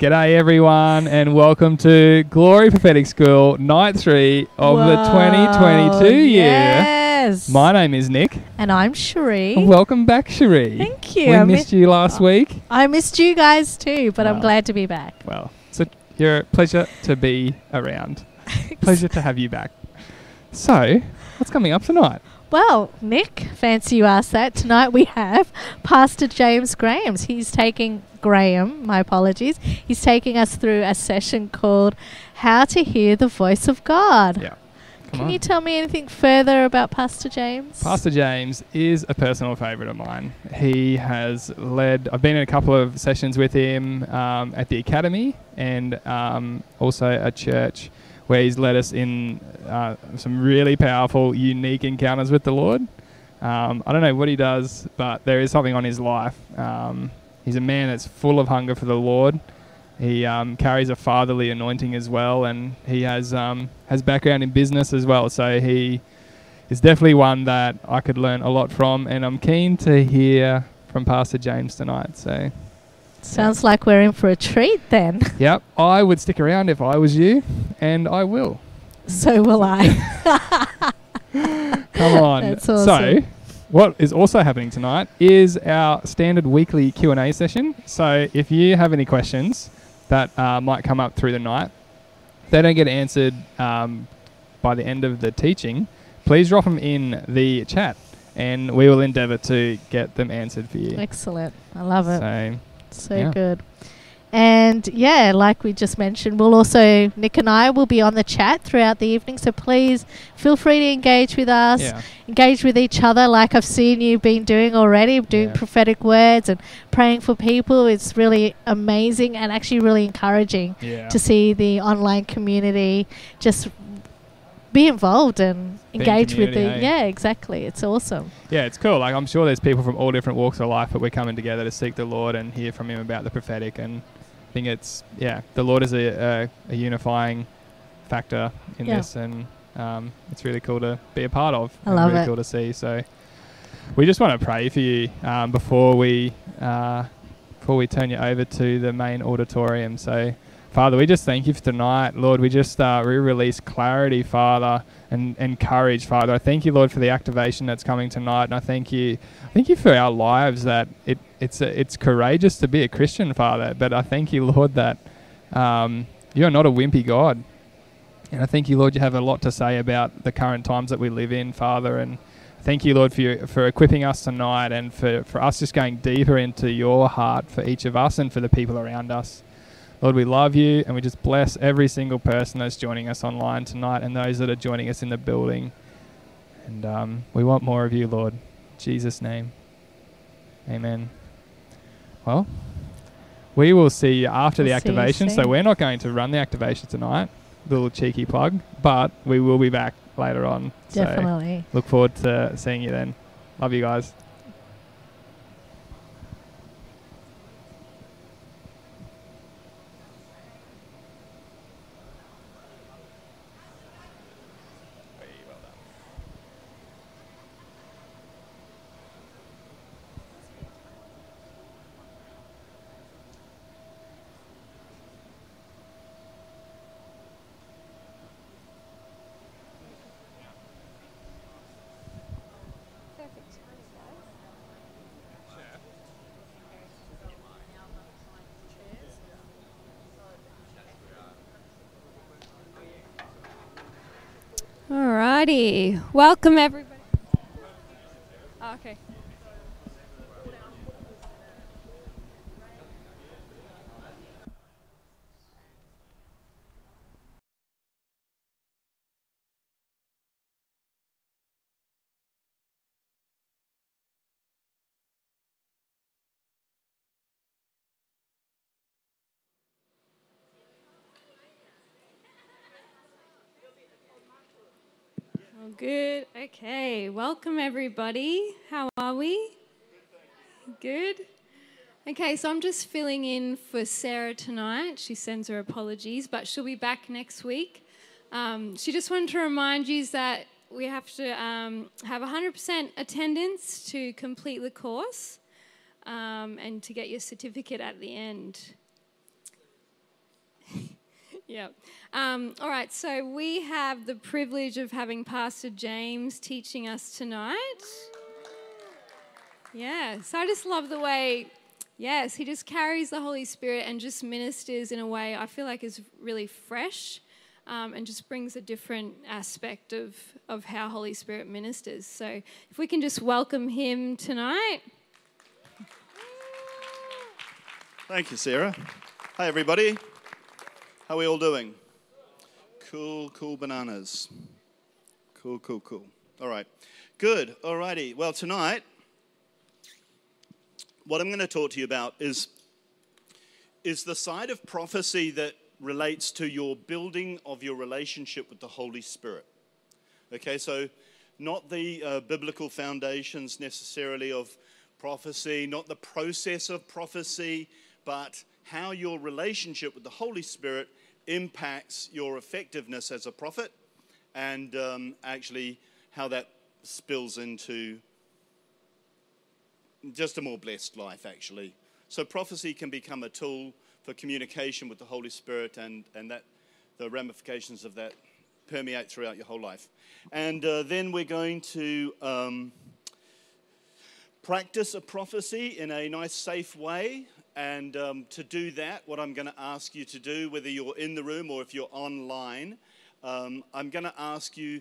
G'day, everyone, and welcome to Glory Prophetic School, night three of the 2022 year. Yes. My name is Nick. and I'm Cherie. Welcome back, Cherie. Thank you. We I, missed mi- you last oh, week. I missed you guys too, but I'm glad to be back. Well, it's a you're a pleasure to be around. Pleasure to have you back. So, what's coming up tonight? Well, Nick, fancy you asked that. Tonight we have Pastor James Grahams. He's taking Graham, my apologies. He's taking us through a session called How to Hear the Voice of God. Yeah. Come Can on. you tell me anything further about Pastor James? Pastor James is a personal favourite of mine. He has led, I've been in a couple of sessions with him um, at the academy and um, also at church where he's led us in uh, some really powerful, unique encounters with the Lord. Um, I don't know what he does, but there is something on his life. Um, he's a man that's full of hunger for the Lord. He um, carries a fatherly anointing as well, and he has um, has background in business as well. So he is definitely one that I could learn a lot from, and I'm keen to hear from Pastor James tonight. So, Sounds like we're in for a treat then. yep, I would stick around if I was you, and I will. so will I. Come on. That's awesome. So, what is also happening tonight is our standard weekly Q and A session. So, if you have any questions that uh, might come up through the night, they don't get answered um, by the end of the teaching. Please drop them in the chat, and we will endeavour to get them answered for you. Excellent. I love it. So, So Yeah. good. And yeah, like we just mentioned, we'll also, Nick and I will be on the chat throughout the evening. So please feel free to engage with us, yeah, engage with each other, like I've seen you been doing already, doing Yeah. prophetic words and praying for people. It's really amazing and actually really encouraging yeah. to see the online community just be involved and engage with the. eh? Yeah, exactly. It's awesome. Yeah, it's cool. Like I'm sure there's people from all different walks of life, but we're coming together to seek the Lord and hear from Him about the prophetic. And I think it's yeah, the Lord is a, a, a unifying factor in Yeah. this, and um, it's really cool to be a part of. I love really it. cool to see. So we just want to pray for you um, before we uh, before we turn you over to the main auditorium. So. Father, we just thank you for tonight. Lord, we just uh, we release clarity, Father, and, and courage, Father. I thank you, Lord, for the activation that's coming tonight. And I thank you, I thank you for our lives that it, it's, a, it's courageous to be a Christian, Father. But I thank you, Lord, that um, you're not a wimpy God. And I thank you, Lord, you have a lot to say about the current times that we live in, Father. And thank you, Lord, for, for equipping us tonight and for, for us just going deeper into your heart for each of us and for the people around us. Lord, we love you and we just bless every single person that's joining us online tonight and those that are joining us in the building. And um, we want more of you, Lord. In Jesus' name. Amen. Well, we will see you after the We'll you activation. So we're not going to run the activation tonight. Little cheeky plug, but we will be back later on. So Definitely. look forward to seeing you then. Love you guys. Alrighty, welcome everybody. Oh, okay. Oh, good. Okay. Welcome, everybody. How are we? Good. Okay, so I'm just filling in for Sarah tonight. She sends her apologies, but she'll be back next week. Um, she just wanted to remind you that we have to um, have 100% attendance to complete the course um, and to get your certificate at the end. Yep. Um, all right, so we have the privilege of having Pastor James teaching us tonight. Yeah, so I just love the way, yes, he just carries the Holy Spirit and just ministers in a way I feel like is really fresh um, and just brings a different aspect of, of how Holy Spirit ministers. So if we can just welcome him tonight. Thank you, Sarah. Hi, everybody. How are we all doing? Cool, cool bananas. Cool, cool, cool. All right. Good. All righty. Well, tonight, what I'm going to talk to you about is, is the side of prophecy that relates to your building of your relationship with the Holy Spirit. Okay, so not the uh, biblical foundations necessarily of prophecy, not the process of prophecy, but how your relationship with the Holy Spirit impacts your effectiveness as a prophet and um, actually how that spills into just a more blessed life, actually. So, prophecy can become a tool for communication with the Holy Spirit, and, and that the ramifications of that permeate throughout your whole life. And uh, then we're going to um, practice a prophecy in a nice, safe way. And um, to do that, what I'm going to ask you to do, whether you're in the room or if you're online, um, I'm going to ask you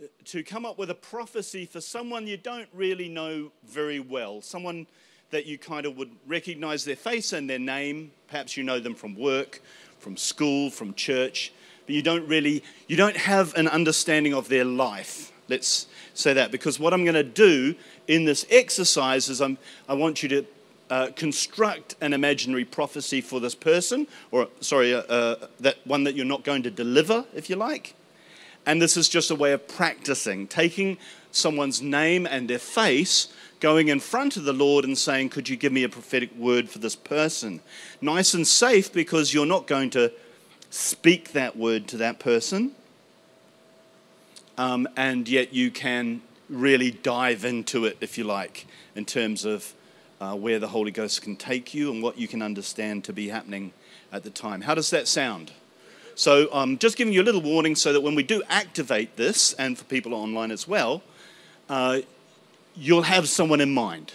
uh, to come up with a prophecy for someone you don't really know very well, someone that you kind of would recognize their face and their name. Perhaps you know them from work, from school, from church, but you don't really, you don't have an understanding of their life. Let's say that because what I'm going to do in this exercise is I'm, I want you to uh, construct an imaginary prophecy for this person, or sorry, uh, uh, that one that you're not going to deliver, if you like. And this is just a way of practicing, taking someone's name and their face, going in front of the Lord and saying, Could you give me a prophetic word for this person? Nice and safe because you're not going to speak that word to that person, um, and yet you can really dive into it, if you like, in terms of uh, where the Holy Ghost can take you and what you can understand to be happening at the time. How does that sound? So, um, just giving you a little warning so that when we do activate this, and for people online as well, uh, you'll have someone in mind.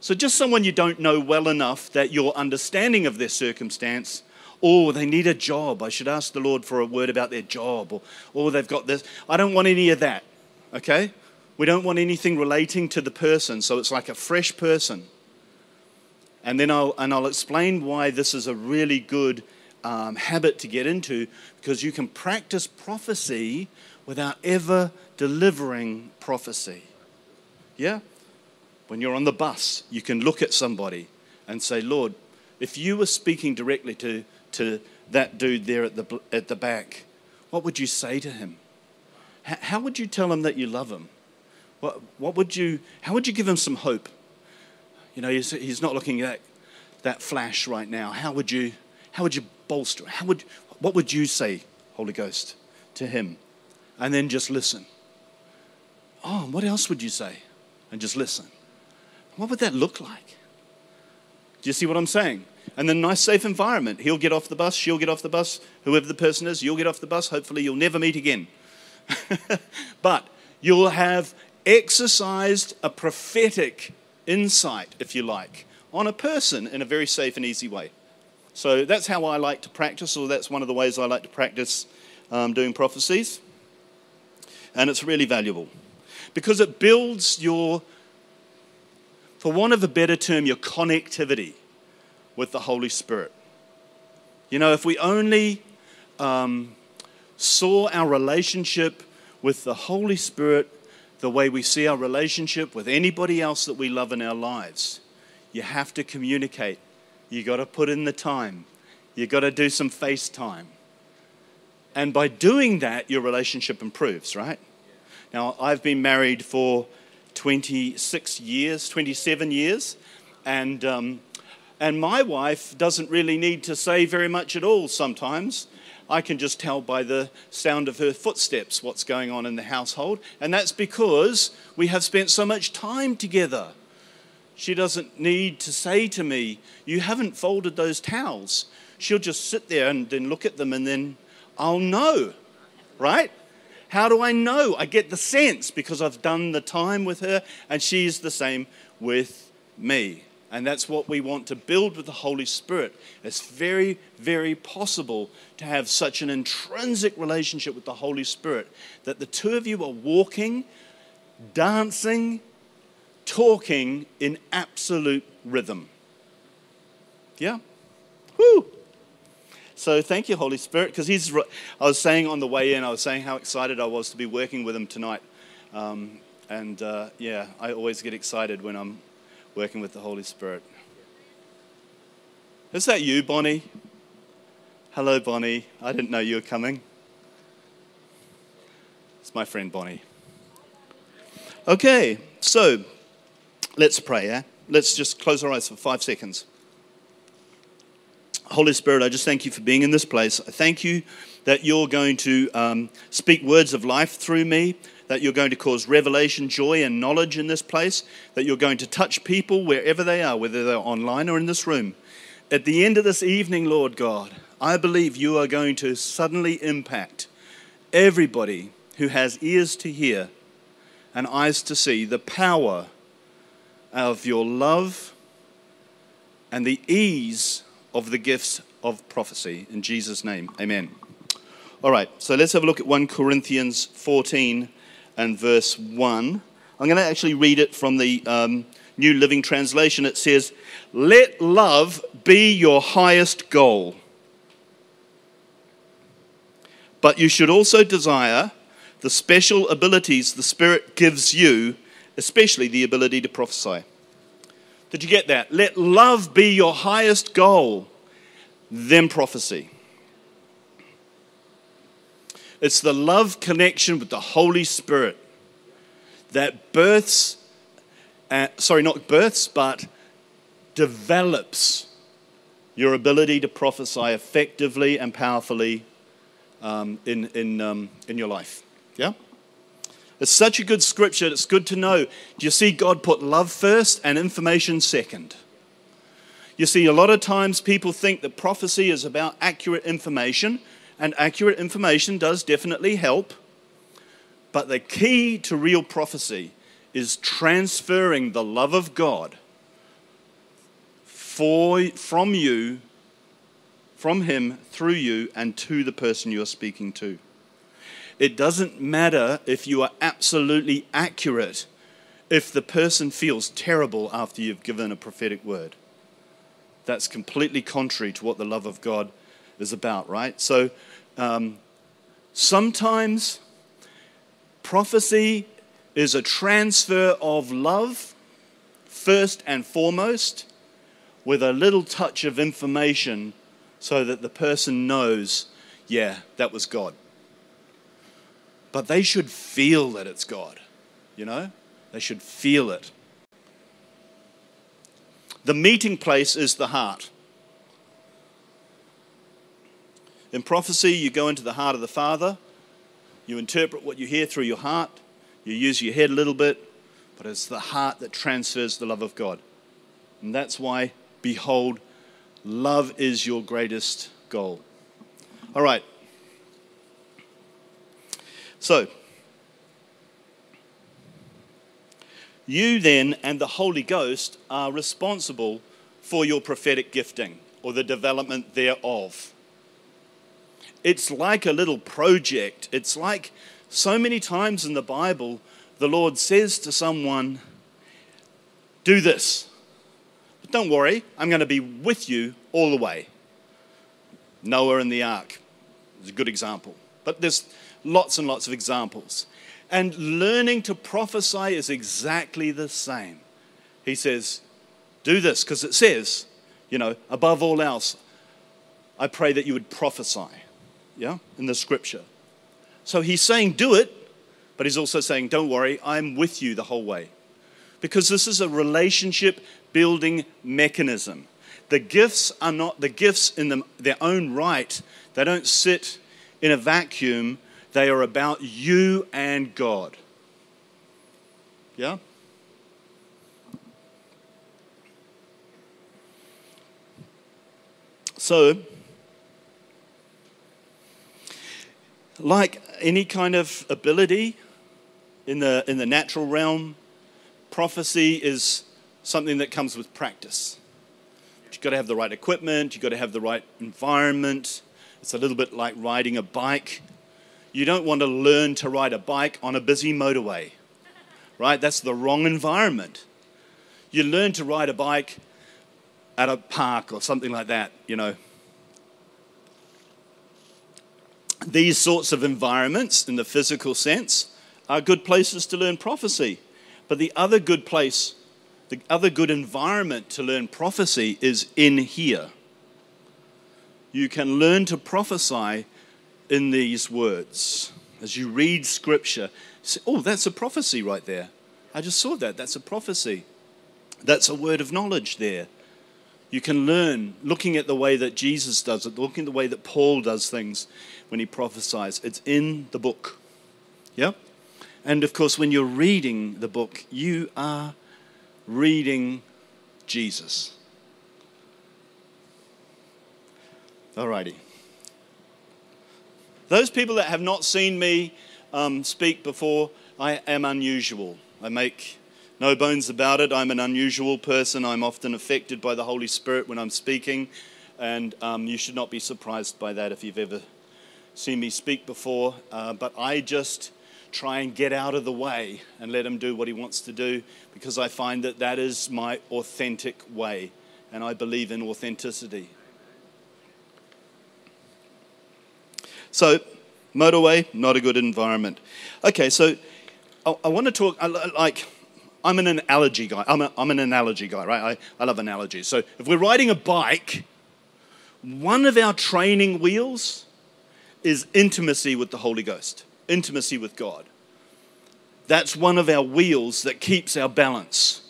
So, just someone you don't know well enough that your understanding of their circumstance, or they need a job, I should ask the Lord for a word about their job, or, or they've got this. I don't want any of that, okay? We don't want anything relating to the person, so it's like a fresh person. And then I'll, and I'll explain why this is a really good um, habit to get into because you can practice prophecy without ever delivering prophecy. Yeah? When you're on the bus, you can look at somebody and say, Lord, if you were speaking directly to, to that dude there at the, at the back, what would you say to him? H- how would you tell him that you love him? What, what would you, how would you give him some hope? You know, he's, he's not looking at that flash right now. How would you, how would you bolster? How would, what would you say, Holy Ghost, to him? And then just listen. Oh, what else would you say? And just listen. What would that look like? Do you see what I'm saying? And then nice, safe environment. He'll get off the bus, she'll get off the bus, whoever the person is, you'll get off the bus. Hopefully, you'll never meet again. but you'll have exercised a prophetic insight, if you like, on a person in a very safe and easy way. So that's how I like to practice, or that's one of the ways I like to practice um, doing prophecies. And it's really valuable because it builds your, for want of a better term, your connectivity with the Holy Spirit. You know, if we only um, saw our relationship with the Holy Spirit the way we see our relationship with anybody else that we love in our lives. You have to communicate. You got to put in the time. You got to do some FaceTime. And by doing that, your relationship improves, right? Now, I've been married for 26 years, 27 years, and, um, and my wife doesn't really need to say very much at all sometimes. I can just tell by the sound of her footsteps what's going on in the household. And that's because we have spent so much time together. She doesn't need to say to me, You haven't folded those towels. She'll just sit there and then look at them and then I'll know, right? How do I know? I get the sense because I've done the time with her and she's the same with me. And that's what we want to build with the Holy Spirit. It's very, very possible to have such an intrinsic relationship with the Holy Spirit that the two of you are walking, dancing, talking in absolute rhythm. Yeah? Woo! So thank you, Holy Spirit, because he's. I was saying on the way in, I was saying how excited I was to be working with him tonight, um, and uh, yeah, I always get excited when I'm working with the Holy Spirit. Is that you, Bonnie? Hello, Bonnie. I didn't know you were coming. It's my friend Bonnie. Okay, so let's pray, yeah? Let's just close our eyes for five seconds. Holy Spirit, I just thank you for being in this place. I thank you that you're going to um, speak words of life through me, that you're going to cause revelation, joy, and knowledge in this place, that you're going to touch people wherever they are, whether they're online or in this room. At the end of this evening, Lord God, I believe you are going to suddenly impact everybody who has ears to hear and eyes to see the power of your love and the ease of the gifts of prophecy. In Jesus' name, amen. All right, so let's have a look at 1 Corinthians 14 and verse 1. I'm going to actually read it from the um, New Living Translation. It says, Let love be your highest goal. But you should also desire the special abilities the Spirit gives you, especially the ability to prophesy. Did you get that? Let love be your highest goal, then prophecy. It's the love connection with the Holy Spirit that births, uh, sorry, not births, but develops your ability to prophesy effectively and powerfully um, in, in, um, in your life. Yeah? It's such a good scripture. It's good to know. Do you see God put love first and information second? You see, a lot of times people think that prophecy is about accurate information, and accurate information does definitely help. But the key to real prophecy is transferring the love of God for, from you, from Him, through you, and to the person you are speaking to. It doesn't matter if you are absolutely accurate if the person feels terrible after you've given a prophetic word. That's completely contrary to what the love of God is about, right? So um, sometimes prophecy is a transfer of love, first and foremost, with a little touch of information so that the person knows, yeah, that was God but they should feel that it's God. You know? They should feel it. The meeting place is the heart. In prophecy, you go into the heart of the Father, you interpret what you hear through your heart, you use your head a little bit, but it's the heart that transfers the love of God. And that's why, behold, love is your greatest goal. All right, so, you then and the Holy Ghost are responsible for your prophetic gifting or the development thereof. It's like a little project. It's like so many times in the Bible, the Lord says to someone, Do this. But don't worry, I'm going to be with you all the way. Noah and the ark is a good example. But there's lots and lots of examples. And learning to prophesy is exactly the same. He says, Do this, because it says, you know, above all else, I pray that you would prophesy, yeah, in the scripture. So he's saying, do it, but he's also saying, don't worry, I'm with you the whole way. Because this is a relationship building mechanism. The gifts are not the gifts in them, their own right, they don't sit in a vacuum, they are about you and God. Yeah? So, like any kind of ability in the, in the natural realm, prophecy is something that comes with practice. You've got to have the right equipment, you've got to have the right environment. It's a little bit like riding a bike. You don't want to learn to ride a bike on a busy motorway, right? That's the wrong environment. You learn to ride a bike at a park or something like that, you know. These sorts of environments, in the physical sense, are good places to learn prophecy. But the other good place, the other good environment to learn prophecy is in here. You can learn to prophesy in these words. As you read scripture, say, oh, that's a prophecy right there. I just saw that. That's a prophecy. That's a word of knowledge there. You can learn looking at the way that Jesus does it, looking at the way that Paul does things when he prophesies. It's in the book. Yeah? And of course, when you're reading the book, you are reading Jesus. Alrighty. Those people that have not seen me um, speak before, I am unusual. I make no bones about it. I'm an unusual person. I'm often affected by the Holy Spirit when I'm speaking, and um, you should not be surprised by that if you've ever seen me speak before. Uh, but I just try and get out of the way and let him do what he wants to do because I find that that is my authentic way, and I believe in authenticity. So, motorway, not a good environment. Okay, so I, I want to talk, I, like, I'm an analogy guy. I'm, a, I'm an analogy guy, right? I, I love analogies. So, if we're riding a bike, one of our training wheels is intimacy with the Holy Ghost, intimacy with God. That's one of our wheels that keeps our balance.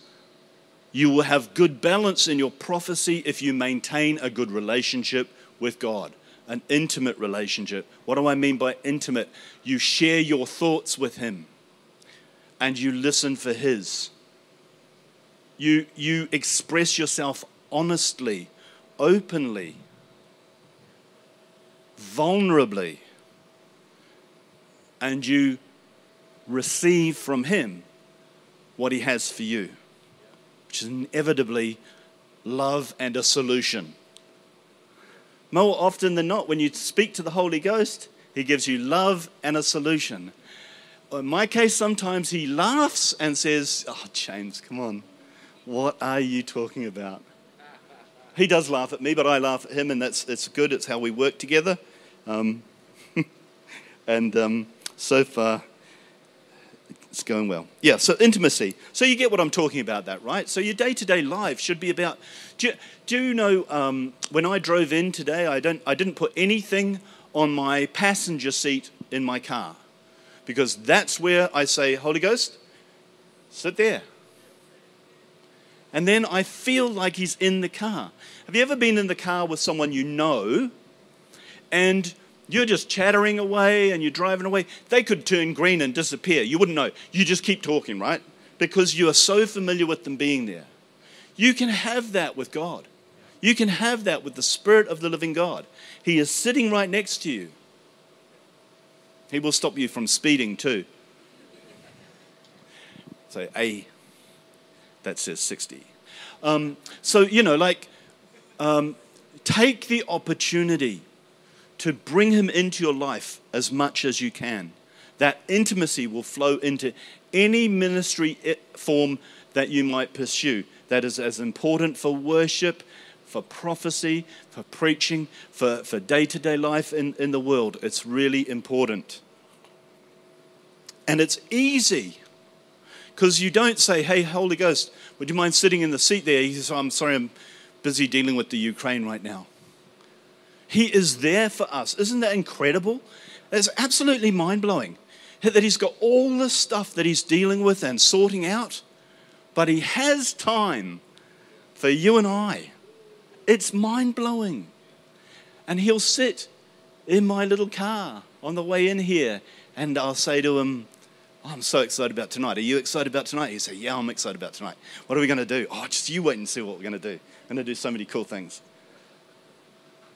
You will have good balance in your prophecy if you maintain a good relationship with God an intimate relationship. What do I mean by intimate? You share your thoughts with Him and you listen for His. You, you express yourself honestly, openly, vulnerably, and you receive from Him what He has for you, which is inevitably love and a solution. More often than not, when you speak to the Holy Ghost, He gives you love and a solution. In my case, sometimes He laughs and says, Oh, James, come on. What are you talking about? He does laugh at me, but I laugh at him, and that's it's good. It's how we work together. Um, and um, so far, it's going well. Yeah, so intimacy. So you get what I'm talking about, that, right? So your day to day life should be about. Do you, do you know um, when I drove in today, I, don't, I didn't put anything on my passenger seat in my car because that's where I say, Holy Ghost, sit there. And then I feel like he's in the car. Have you ever been in the car with someone you know and you're just chattering away and you're driving away. They could turn green and disappear. You wouldn't know. You just keep talking, right? Because you are so familiar with them being there. You can have that with God. You can have that with the Spirit of the living God. He is sitting right next to you. He will stop you from speeding too. Say, A, that says 60. Um, so, you know, like, um, take the opportunity to bring him into your life as much as you can. That intimacy will flow into any ministry form that you might pursue. That is as important for worship, for prophecy, for preaching, for, for day-to-day life in, in the world. It's really important. And it's easy because you don't say, hey, Holy Ghost, would you mind sitting in the seat there? He says, I'm sorry, I'm busy dealing with the Ukraine right now. He is there for us. Isn't that incredible? It's absolutely mind blowing that He's got all the stuff that He's dealing with and sorting out, but He has time for you and I. It's mind blowing. And He'll sit in my little car on the way in here, and I'll say to Him, oh, I'm so excited about tonight. Are you excited about tonight? He'll say, Yeah, I'm excited about tonight. What are we going to do? Oh, just you wait and see what we're going to do. I'm going to do so many cool things.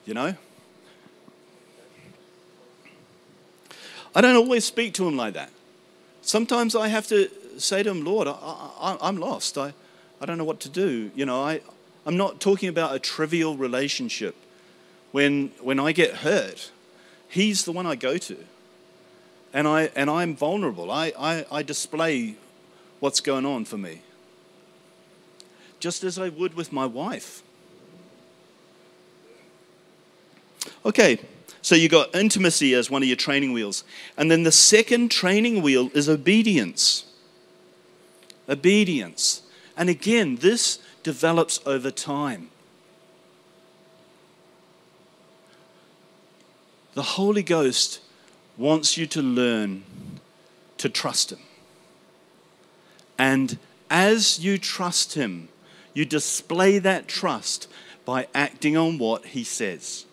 You know? I don't always speak to him like that. Sometimes I have to say to him, Lord, I, am lost. I, I don't know what to do. You know, I, I'm not talking about a trivial relationship. When, when I get hurt, he's the one I go to. And, I, and I'm vulnerable. I, I, I display what's going on for me, just as I would with my wife. Okay, so you got intimacy as one of your training wheels. And then the second training wheel is obedience. Obedience. And again, this develops over time. The Holy Ghost wants you to learn to trust Him. And as you trust Him, you display that trust by acting on what He says.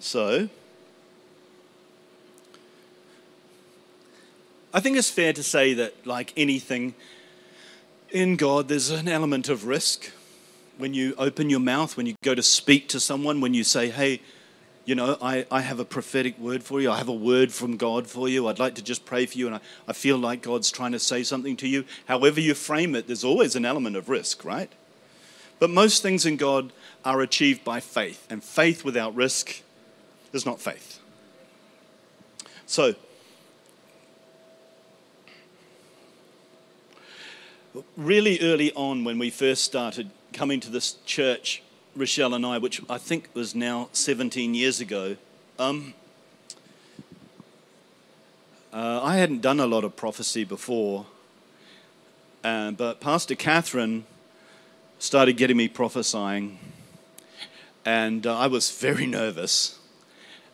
So, I think it's fair to say that, like anything in God, there's an element of risk. When you open your mouth, when you go to speak to someone, when you say, hey, you know, I, I have a prophetic word for you. I have a word from God for you. I'd like to just pray for you, and I, I feel like God's trying to say something to you. However, you frame it, there's always an element of risk, right? But most things in God are achieved by faith, and faith without risk is not faith. So, really early on when we first started coming to this church, Rochelle and I, which I think was now 17 years ago, um, uh, I hadn't done a lot of prophecy before, uh, but Pastor Catherine started getting me prophesying, and uh, I was very nervous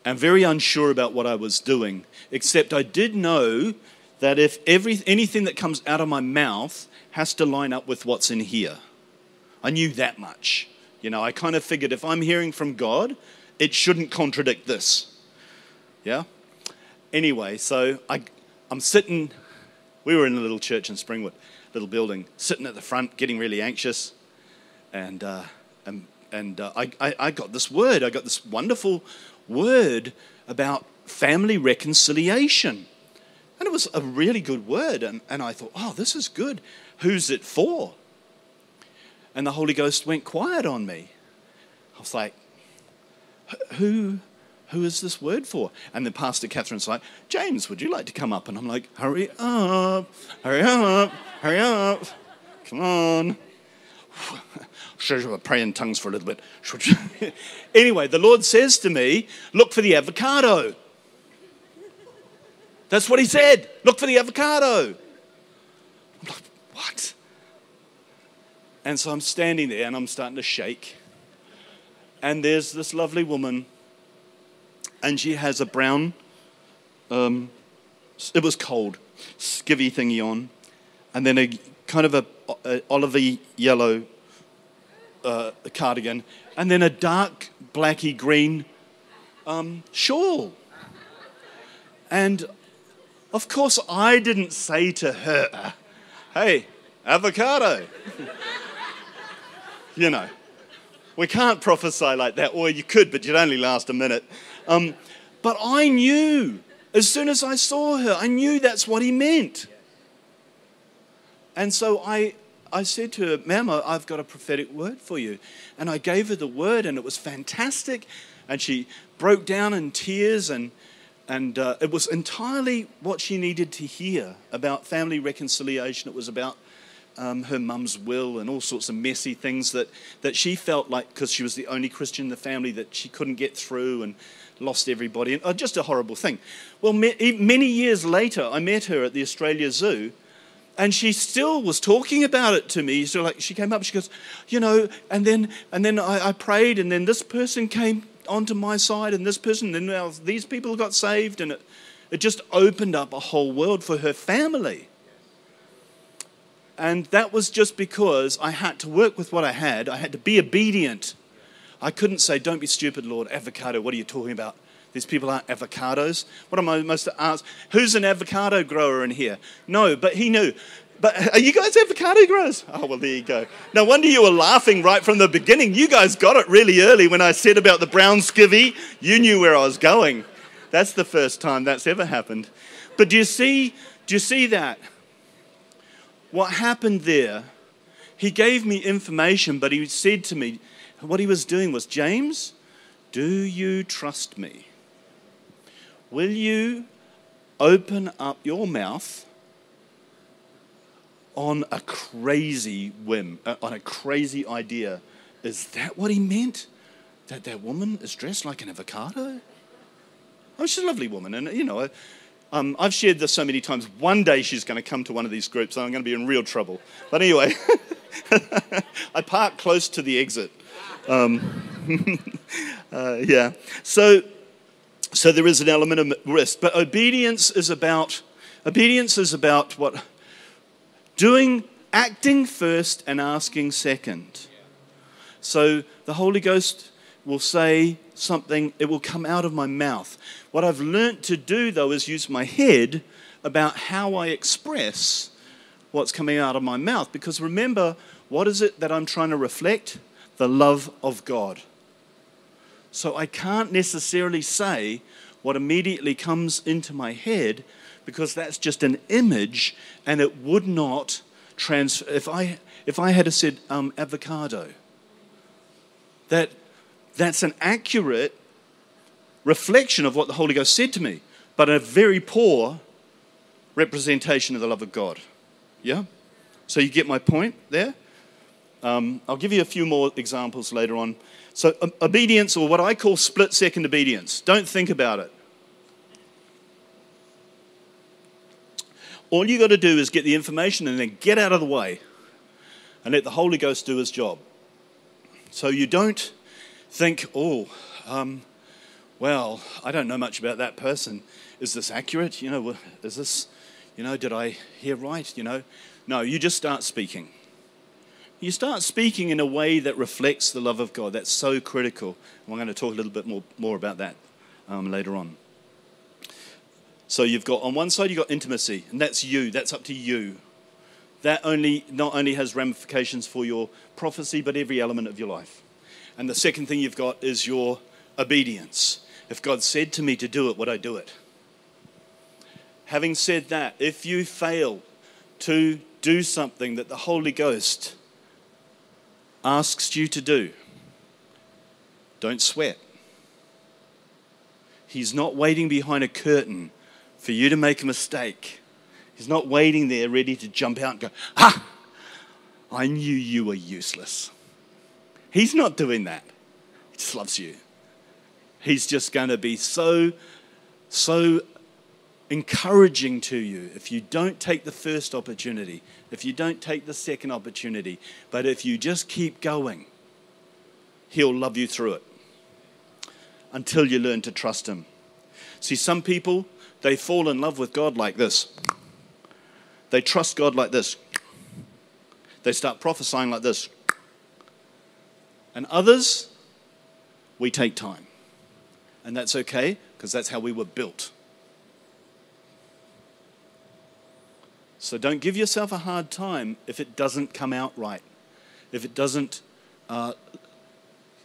and very unsure about what I was doing, except I did know that if every, anything that comes out of my mouth has to line up with what's in here. I knew that much. You know, I kind of figured if I'm hearing from God, it shouldn't contradict this. Yeah? Anyway, so I, I'm sitting, we were in a little church in Springwood, little building, sitting at the front, getting really anxious. And, uh, and, and uh, I, I, I got this word, I got this wonderful word about family reconciliation. And it was a really good word. And, and I thought, oh, this is good. Who's it for? And the Holy Ghost went quiet on me. I was like, who, who is this word for? And then Pastor Catherine's like, James, would you like to come up? And I'm like, hurry up, hurry up, hurry up. Come on. pray in tongues for a little bit. anyway, the Lord says to me, Look for the avocado. That's what he said. Look for the avocado. I'm like, What? And so I'm standing there and I'm starting to shake. And there's this lovely woman, and she has a brown, um, it was cold, skivvy thingy on, and then a kind of a, a olivey yellow uh, cardigan, and then a dark blacky green um, shawl. And of course, I didn't say to her, hey, avocado. you know, we can't prophesy like that, or you could, but you'd only last a minute. Um, but I knew, as soon as I saw her, I knew that's what he meant. And so I, I said to her, Ma'am, I've got a prophetic word for you. And I gave her the word, and it was fantastic. And she broke down in tears, and, and uh, it was entirely what she needed to hear about family reconciliation. It was about um, her mum's will and all sorts of messy things that, that she felt like, because she was the only Christian in the family, that she couldn't get through and lost everybody. And, uh, just a horrible thing. Well, many years later, I met her at the Australia Zoo and she still was talking about it to me. So like she came up, she goes, you know, and then and then I, I prayed, and then this person came onto my side, and this person, and now these people got saved, and it it just opened up a whole world for her family. And that was just because I had to work with what I had. I had to be obedient. I couldn't say, "Don't be stupid, Lord." Avocado. What are you talking about? These people aren't avocados. What am I supposed to ask? Who's an avocado grower in here? No, but he knew. But are you guys avocado growers? Oh, well, there you go. No wonder you were laughing right from the beginning. You guys got it really early when I said about the brown skivvy. You knew where I was going. That's the first time that's ever happened. But do you see, do you see that? What happened there, he gave me information, but he said to me, what he was doing was, James, do you trust me? Will you open up your mouth on a crazy whim, uh, on a crazy idea. Is that what he meant? That that woman is dressed like an avocado? Oh, she's a lovely woman, and you know, um, I've shared this so many times. One day she's going to come to one of these groups, and I'm going to be in real trouble. But anyway, I park close to the exit. Um, uh, yeah. So, so there is an element of risk, but obedience is about obedience is about what doing, acting first and asking second. So the Holy Ghost will say something, it will come out of my mouth. What I've learnt to do, though, is use my head about how I express what's coming out of my mouth. Because remember, what is it that I'm trying to reflect? The love of God. So I can't necessarily say what immediately comes into my head because that's just an image and it would not transfer. If I, if I had said um, avocado, that, that's an accurate reflection of what the Holy Ghost said to me, but a very poor representation of the love of God. Yeah? So you get my point there? Um, I'll give you a few more examples later on. So, obedience, or what I call split second obedience, don't think about it. All you got to do is get the information and then get out of the way and let the Holy Ghost do his job. So you don't think, oh, um, well, I don't know much about that person. Is this accurate? You know, is this, you know, did I hear right? You know, no, you just start speaking. You start speaking in a way that reflects the love of God. That's so critical. And we're going to talk a little bit more, more about that um, later on. So you've got on one side you've got intimacy, and that's you. That's up to you. That only not only has ramifications for your prophecy, but every element of your life. And the second thing you've got is your obedience. If God said to me to do it, would I do it? Having said that, if you fail to do something that the Holy Ghost asks you to do, don't sweat. He's not waiting behind a curtain for you to make a mistake. He's not waiting there ready to jump out and go, Ha! I knew you were useless. He's not doing that. He just loves you. He's just going to be so, so encouraging to you if you don't take the first opportunity, if you don't take the second opportunity, but if you just keep going, He'll love you through it until you learn to trust Him. See, some people, they fall in love with God like this. They trust God like this. They start prophesying like this. And others, we take time. And that's okay because that's how we were built. So don't give yourself a hard time if it doesn't come out right, if it doesn't uh,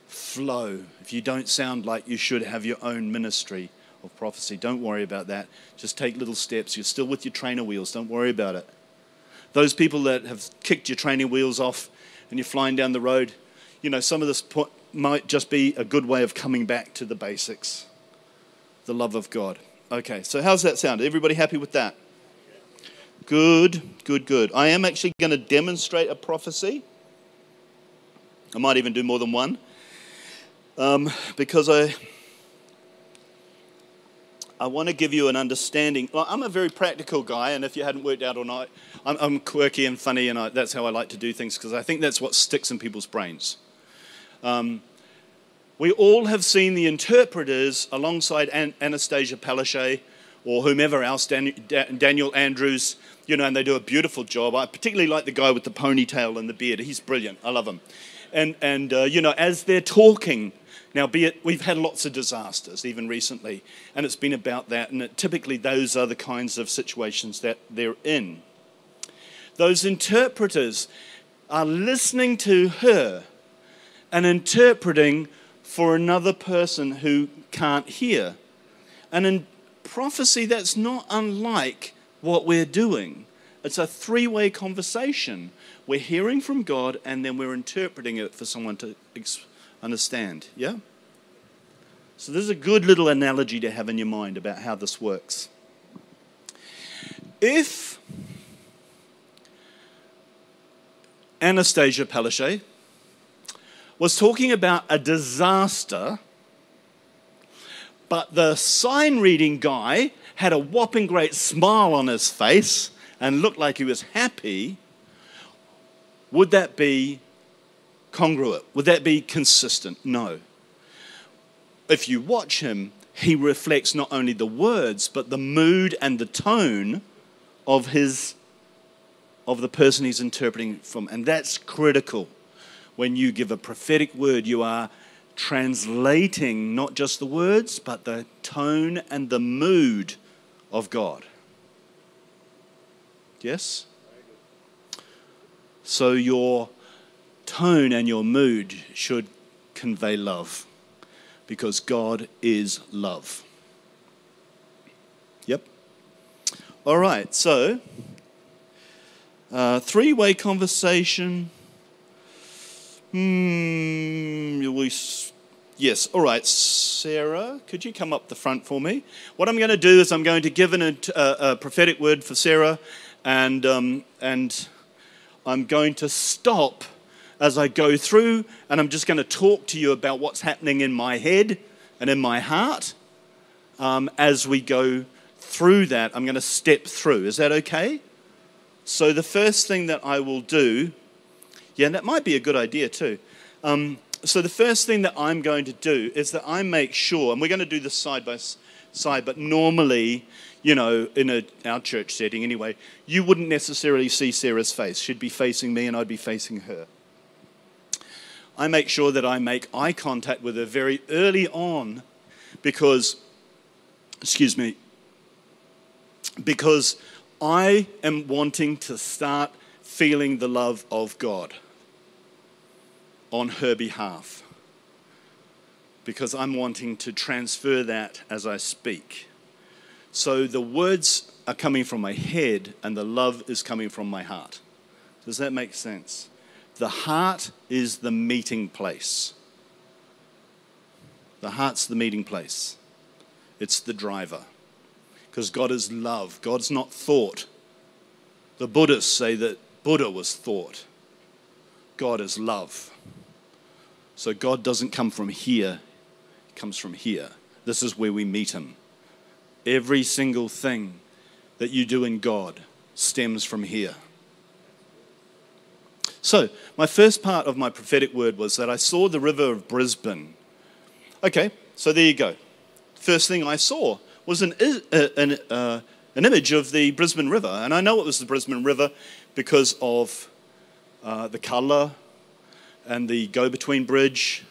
flow, if you don't sound like you should have your own ministry of prophecy. Don't worry about that. Just take little steps. You're still with your trainer wheels. Don't worry about it. Those people that have kicked your training wheels off and you're flying down the road, you know, some of this might just be a good way of coming back to the basics the love of God. Okay, so how's that sound? Everybody happy with that? Good, good, good. I am actually going to demonstrate a prophecy. I might even do more than one um, because I I want to give you an understanding. I'm a very practical guy, and if you hadn't worked out all night, I'm, I'm quirky and funny, and I, that's how I like to do things because I think that's what sticks in people's brains. Um, we all have seen the interpreters alongside An- Annastacia Palaszczuk or whomever else, Dan- Daniel Andrews, you know, and they do a beautiful job. I particularly like the guy with the ponytail and the beard. He's brilliant. I love him. And, and uh, you know, as they're talking, now, be it, we've had lots of disasters, even recently, and it's been about that, and it, typically those are the kinds of situations that they're in. those interpreters are listening to her and interpreting for another person who can't hear. And in prophecy, that's not unlike what we're doing. It's a three way conversation. We're hearing from God and then we're interpreting it for someone to ex- understand. Yeah? So, this is a good little analogy to have in your mind about how this works. If Annastacia Palaszczuk was talking about a disaster, but the sign reading guy had a whopping great smile on his face and looked like he was happy, would that be congruent? Would that be consistent? No. If you watch him, he reflects not only the words, but the mood and the tone of his of the person he's interpreting from. And that's critical. When you give a prophetic word, you are translating not just the words, but the tone and the mood of God. Yes? So your tone and your mood should convey love because God is love. Yep. All right, so uh, three way conversation. Hmm, we, yes, all right. Sarah, could you come up the front for me? What I'm going to do is I'm going to give an, a, a prophetic word for Sarah, and, um, and I'm going to stop as I go through, and I'm just going to talk to you about what's happening in my head and in my heart um, as we go through that. I'm going to step through. Is that okay? So, the first thing that I will do, yeah, and that might be a good idea too. Um, so, the first thing that I'm going to do is that I make sure, and we're going to do this side by side, but normally, you know, in a, our church setting anyway, you wouldn't necessarily see Sarah's face. She'd be facing me and I'd be facing her. I make sure that I make eye contact with her very early on because, excuse me, because I am wanting to start feeling the love of God on her behalf. Because I'm wanting to transfer that as I speak. So the words are coming from my head and the love is coming from my heart. Does that make sense? The heart is the meeting place. The heart's the meeting place, it's the driver because God is love. God's not thought. The Buddhists say that Buddha was thought. God is love. So God doesn't come from here, He comes from here. This is where we meet Him. Every single thing that you do in God stems from here. So, my first part of my prophetic word was that I saw the river of Brisbane. Okay, so there you go. First thing I saw was an, uh, an, uh, an image of the Brisbane River. And I know it was the Brisbane River because of uh, the colour and the go between bridge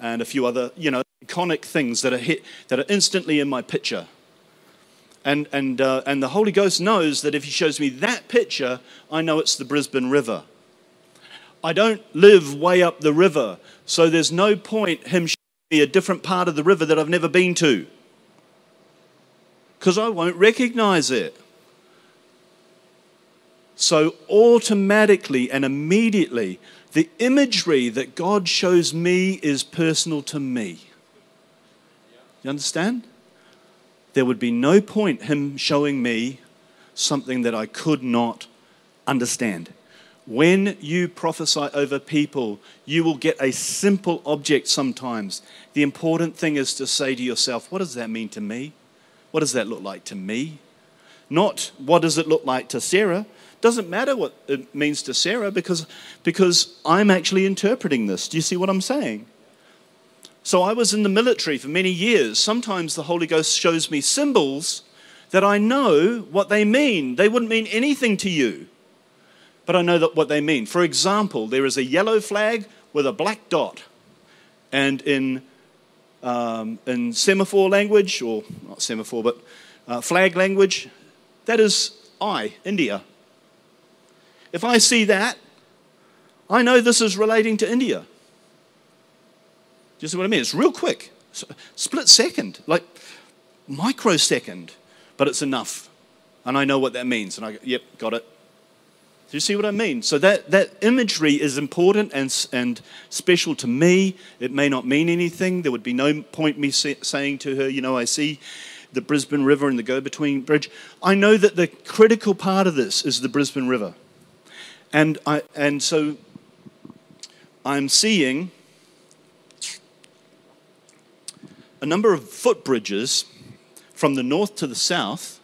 and a few other, you know, iconic things that are, hit, that are instantly in my picture. And, and, uh, and the Holy Ghost knows that if He shows me that picture, I know it's the Brisbane River. I don't live way up the river, so there's no point Him showing me a different part of the river that I've never been to because I won't recognize it. So, automatically and immediately, the imagery that God shows me is personal to me. You understand? There would be no point Him showing me something that I could not understand. When you prophesy over people, you will get a simple object sometimes. The important thing is to say to yourself, What does that mean to me? What does that look like to me? Not what does it look like to Sarah. Doesn't matter what it means to Sarah because, because I'm actually interpreting this. Do you see what I'm saying? So I was in the military for many years. Sometimes the Holy Ghost shows me symbols that I know what they mean. They wouldn't mean anything to you, but I know that what they mean. For example, there is a yellow flag with a black dot. And in um, in semaphore language, or not semaphore, but uh, flag language, that is I, India. if I see that, I know this is relating to India. Do you see what I mean? It's real quick, split second, like microsecond, but it's enough. And I know what that means. And I go, yep, got it. Do you see what I mean? So that, that imagery is important and, and special to me. It may not mean anything. There would be no point me say, saying to her, you know, I see the Brisbane River and the go between bridge. I know that the critical part of this is the Brisbane River. And, I, and so I'm seeing a number of footbridges from the north to the south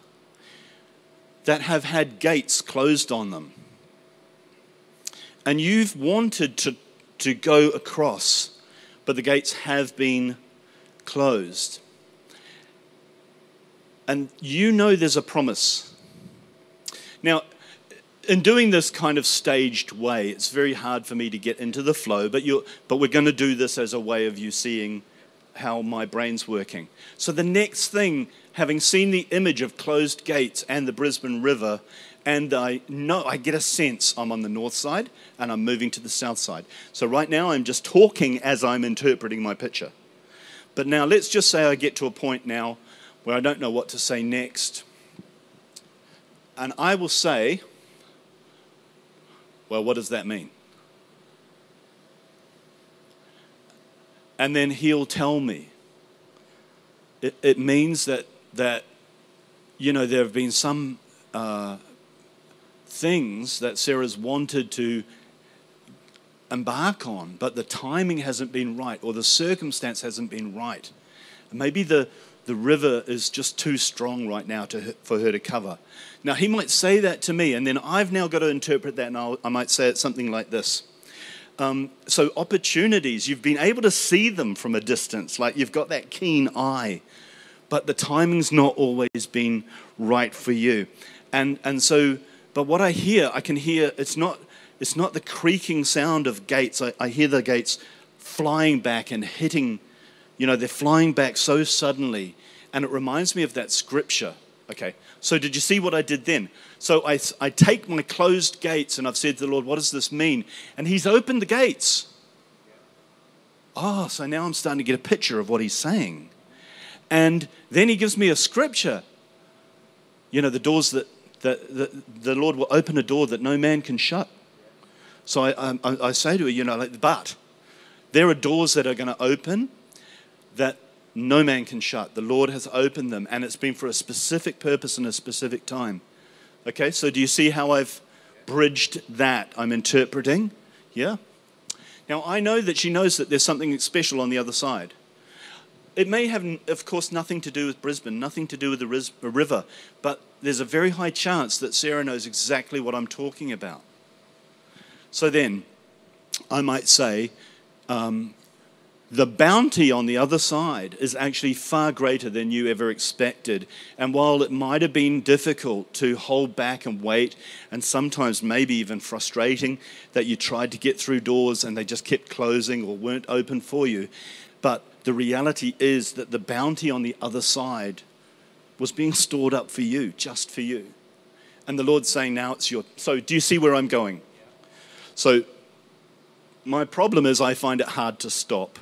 that have had gates closed on them. And you've wanted to, to go across, but the gates have been closed. And you know there's a promise. Now, in doing this kind of staged way, it's very hard for me to get into the flow, but, you but we're going to do this as a way of you seeing how my brain's working. So, the next thing, having seen the image of closed gates and the Brisbane River, and I know I get a sense I'm on the north side and I'm moving to the south side. So, right now, I'm just talking as I'm interpreting my picture. But now, let's just say I get to a point now where I don't know what to say next. And I will say, well, what does that mean? And then he'll tell me. It, it means that, that, you know, there have been some uh, things that Sarah's wanted to embark on, but the timing hasn't been right or the circumstance hasn't been right. Maybe the, the river is just too strong right now to, for her to cover. Now, he might say that to me, and then I've now got to interpret that, and I'll, i might say it something like this. Um, so, opportunities, you've been able to see them from a distance, like you've got that keen eye, but the timing's not always been right for you. And, and so, but what I hear, I can hear, it's not, it's not the creaking sound of gates. I, I hear the gates flying back and hitting you know, they're flying back so suddenly. And it reminds me of that scripture. Okay, so did you see what I did then? So I, I take my closed gates and I've said to the Lord, what does this mean? And He's opened the gates. Oh, so now I'm starting to get a picture of what He's saying. And then He gives me a scripture. You know, the doors that, that, that the Lord will open a door that no man can shut. So I, um, I, I say to her, you know, like, but there are doors that are going to open that no man can shut. The Lord has opened them, and it's been for a specific purpose and a specific time. Okay, so do you see how I've bridged that? I'm interpreting. Yeah? Now, I know that she knows that there's something special on the other side. It may have, of course, nothing to do with Brisbane, nothing to do with the river, but there's a very high chance that Sarah knows exactly what I'm talking about. So then, I might say, um, the bounty on the other side is actually far greater than you ever expected. And while it might have been difficult to hold back and wait, and sometimes maybe even frustrating that you tried to get through doors and they just kept closing or weren't open for you, but the reality is that the bounty on the other side was being stored up for you, just for you. And the Lord's saying, now it's your. So, do you see where I'm going? So, my problem is I find it hard to stop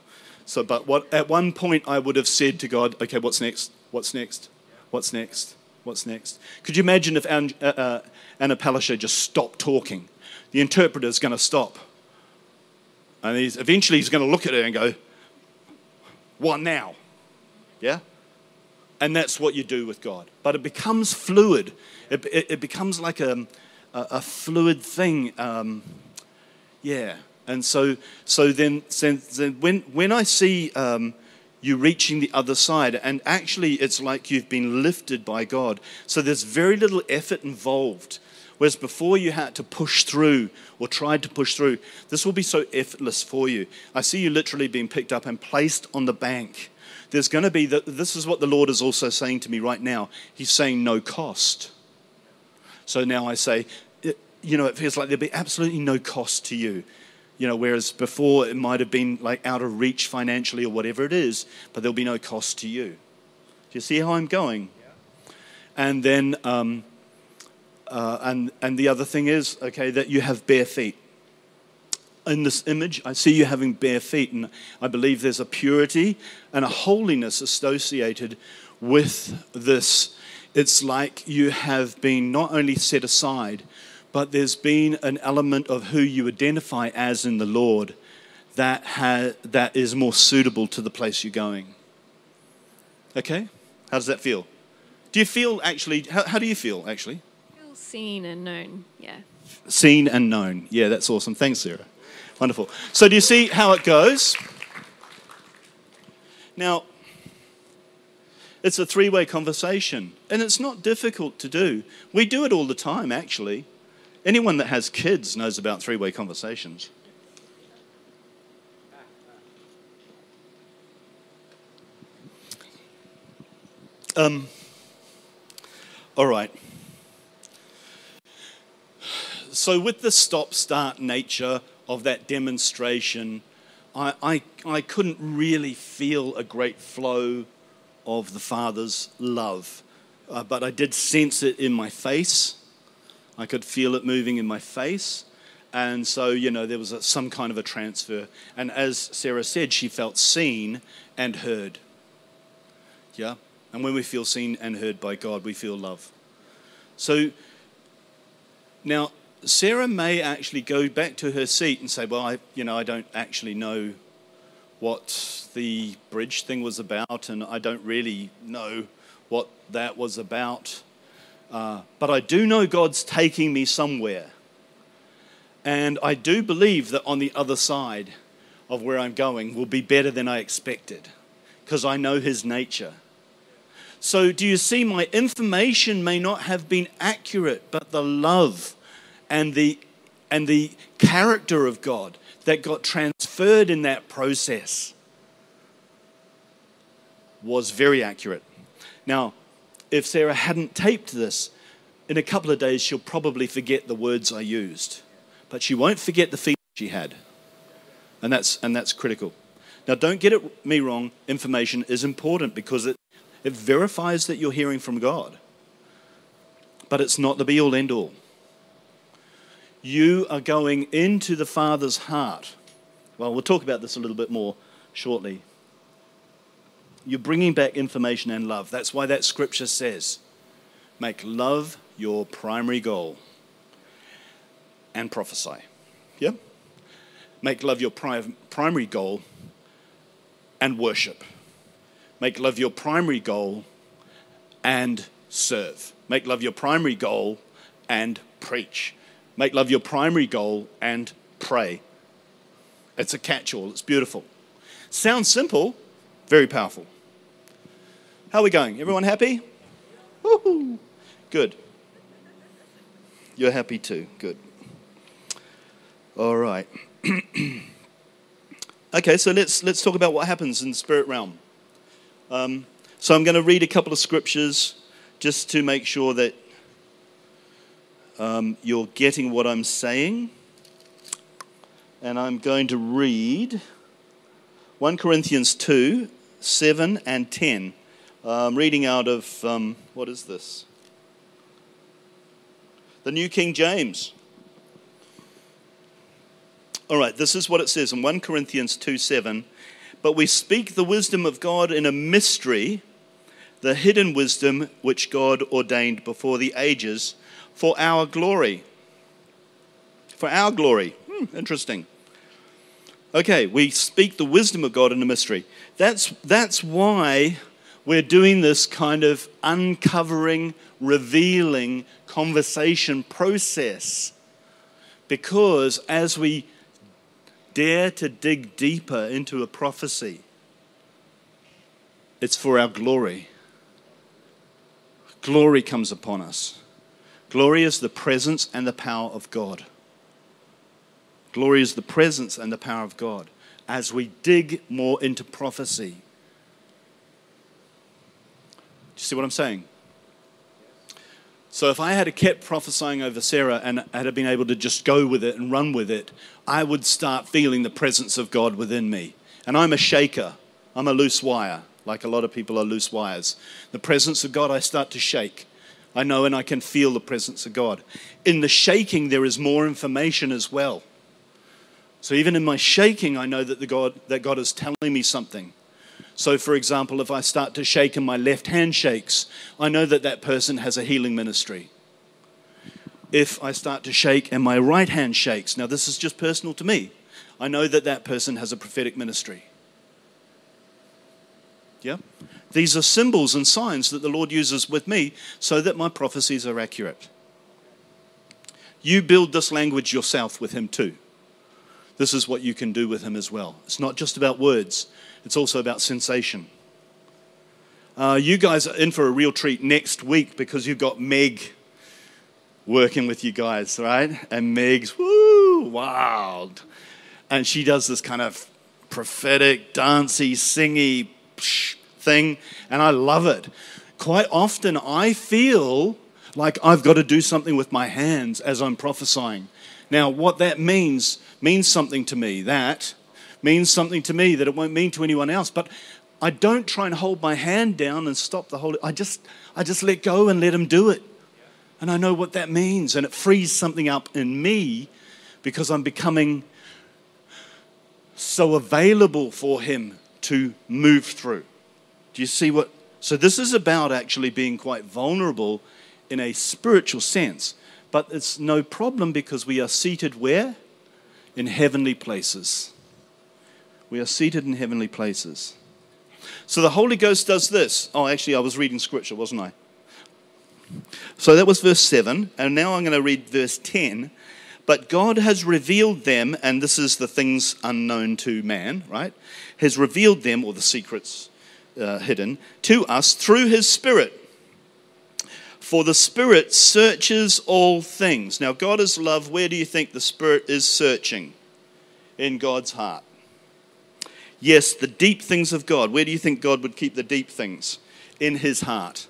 so, but what, at one point I would have said to God, okay, what's next? What's next? What's next? What's next? Could you imagine if Anna, uh, uh, Anna Palaszczuk just stopped talking? The interpreter's going to stop. And he's, eventually he's going to look at her and go, what now? Yeah? And that's what you do with God. But it becomes fluid. It, it, it becomes like a, a, a fluid thing. Um, yeah. And so, so then, then when, when I see um, you reaching the other side, and actually it's like you've been lifted by God. So there's very little effort involved. Whereas before you had to push through or tried to push through, this will be so effortless for you. I see you literally being picked up and placed on the bank. There's going to be, the, this is what the Lord is also saying to me right now. He's saying no cost. So now I say, you know, it feels like there'll be absolutely no cost to you you know, whereas before it might have been like out of reach financially or whatever it is, but there'll be no cost to you. Do you see how I'm going? Yeah. And then um, uh, and, and the other thing is, okay, that you have bare feet. In this image, I see you having bare feet, and I believe there's a purity and a holiness associated with this. It's like you have been not only set aside, but there's been an element of who you identify as in the Lord that, ha- that is more suitable to the place you're going. Okay? How does that feel? Do you feel actually, how, how do you feel actually? Seen and known. Yeah. Seen and known. Yeah, that's awesome. Thanks, Sarah. Wonderful. So, do you see how it goes? Now, it's a three way conversation, and it's not difficult to do. We do it all the time, actually. Anyone that has kids knows about three way conversations. Um, all right. So, with the stop start nature of that demonstration, I, I, I couldn't really feel a great flow of the Father's love. Uh, but I did sense it in my face. I could feel it moving in my face. And so, you know, there was a, some kind of a transfer. And as Sarah said, she felt seen and heard. Yeah? And when we feel seen and heard by God, we feel love. So now, Sarah may actually go back to her seat and say, Well, I, you know, I don't actually know what the bridge thing was about, and I don't really know what that was about. Uh, but I do know God's taking me somewhere. And I do believe that on the other side of where I'm going will be better than I expected because I know His nature. So, do you see, my information may not have been accurate, but the love and the, and the character of God that got transferred in that process was very accurate. Now, if Sarah hadn't taped this, in a couple of days she'll probably forget the words I used, but she won't forget the feeling she had. And that's, and that's critical. Now, don't get it, me wrong, information is important because it it verifies that you're hearing from God. But it's not the be all end all. You are going into the Father's heart. Well, we'll talk about this a little bit more shortly. You're bringing back information and love. That's why that scripture says, make love your primary goal and prophesy. Yeah? Make love your pri- primary goal and worship. Make love your primary goal and serve. Make love your primary goal and preach. Make love your primary goal and pray. It's a catch all, it's beautiful. Sounds simple, very powerful. How are we going? Everyone happy? Woo-hoo. Good. You're happy too. Good. All right. okay, so let's let's talk about what happens in the spirit realm. Um, so I'm going to read a couple of scriptures just to make sure that um, you're getting what I'm saying. And I'm going to read 1 Corinthians 2 7 and 10. I'm reading out of, um, what is this? The New King James. All right, this is what it says in 1 Corinthians 2 7 but we speak the wisdom of God in a mystery, the hidden wisdom which God ordained before the ages for our glory. For our glory. Hmm, interesting. Okay, we speak the wisdom of God in a mystery. That's, that's why we're doing this kind of uncovering, revealing conversation process. Because as we dare to dig deeper into a prophecy, it's for our glory. Glory comes upon us. Glory is the presence and the power of God. Glory is the presence and the power of God as we dig more into prophecy. Do you see what I'm saying? So if I had kept prophesying over Sarah and had been able to just go with it and run with it, I would start feeling the presence of God within me. And I'm a shaker. I'm a loose wire, like a lot of people are loose wires. The presence of God, I start to shake. I know and I can feel the presence of God. In the shaking, there is more information as well. So even in my shaking, I know that, the God, that God is telling me something. So, for example, if I start to shake and my left hand shakes, I know that that person has a healing ministry. If I start to shake and my right hand shakes, now this is just personal to me, I know that that person has a prophetic ministry. Yeah? These are symbols and signs that the Lord uses with me so that my prophecies are accurate. You build this language yourself with Him too. This is what you can do with Him as well. It's not just about words, it's also about sensation. Uh, you guys are in for a real treat next week because you've got Meg working with you guys, right? And Meg's, woo, wild. And she does this kind of prophetic, dancey, singy thing, and I love it. Quite often, I feel like I've got to do something with my hands as I'm prophesying. Now, what that means means something to me. That means something to me that it won't mean to anyone else. But I don't try and hold my hand down and stop the whole. I just, I just let go and let him do it. And I know what that means, and it frees something up in me because I'm becoming so available for him to move through. Do you see what? So, this is about actually being quite vulnerable in a spiritual sense. But it's no problem because we are seated where? In heavenly places. We are seated in heavenly places. So the Holy Ghost does this. Oh, actually, I was reading scripture, wasn't I? So that was verse 7. And now I'm going to read verse 10. But God has revealed them, and this is the things unknown to man, right? Has revealed them, or the secrets uh, hidden, to us through his Spirit. For the Spirit searches all things. Now, God is love. Where do you think the Spirit is searching? In God's heart. Yes, the deep things of God. Where do you think God would keep the deep things? In his heart.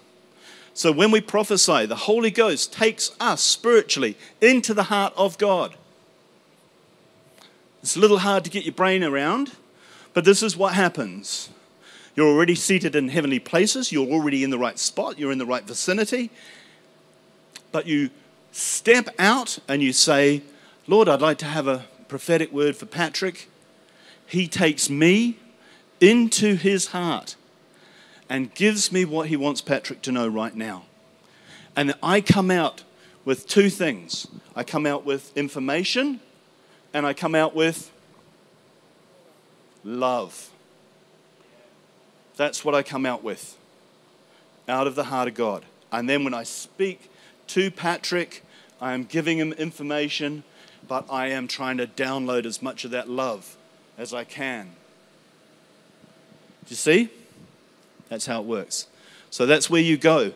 So when we prophesy, the Holy Ghost takes us spiritually into the heart of God. It's a little hard to get your brain around, but this is what happens. You're already seated in heavenly places, you're already in the right spot, you're in the right vicinity, but you step out and you say, Lord, I'd like to have a prophetic word for Patrick. He takes me into his heart and gives me what he wants Patrick to know right now. And I come out with two things I come out with information and I come out with love. That's what I come out with, out of the heart of God. And then when I speak to Patrick, I am giving him information, but I am trying to download as much of that love as I can. Do you see? That's how it works. So that's where you go.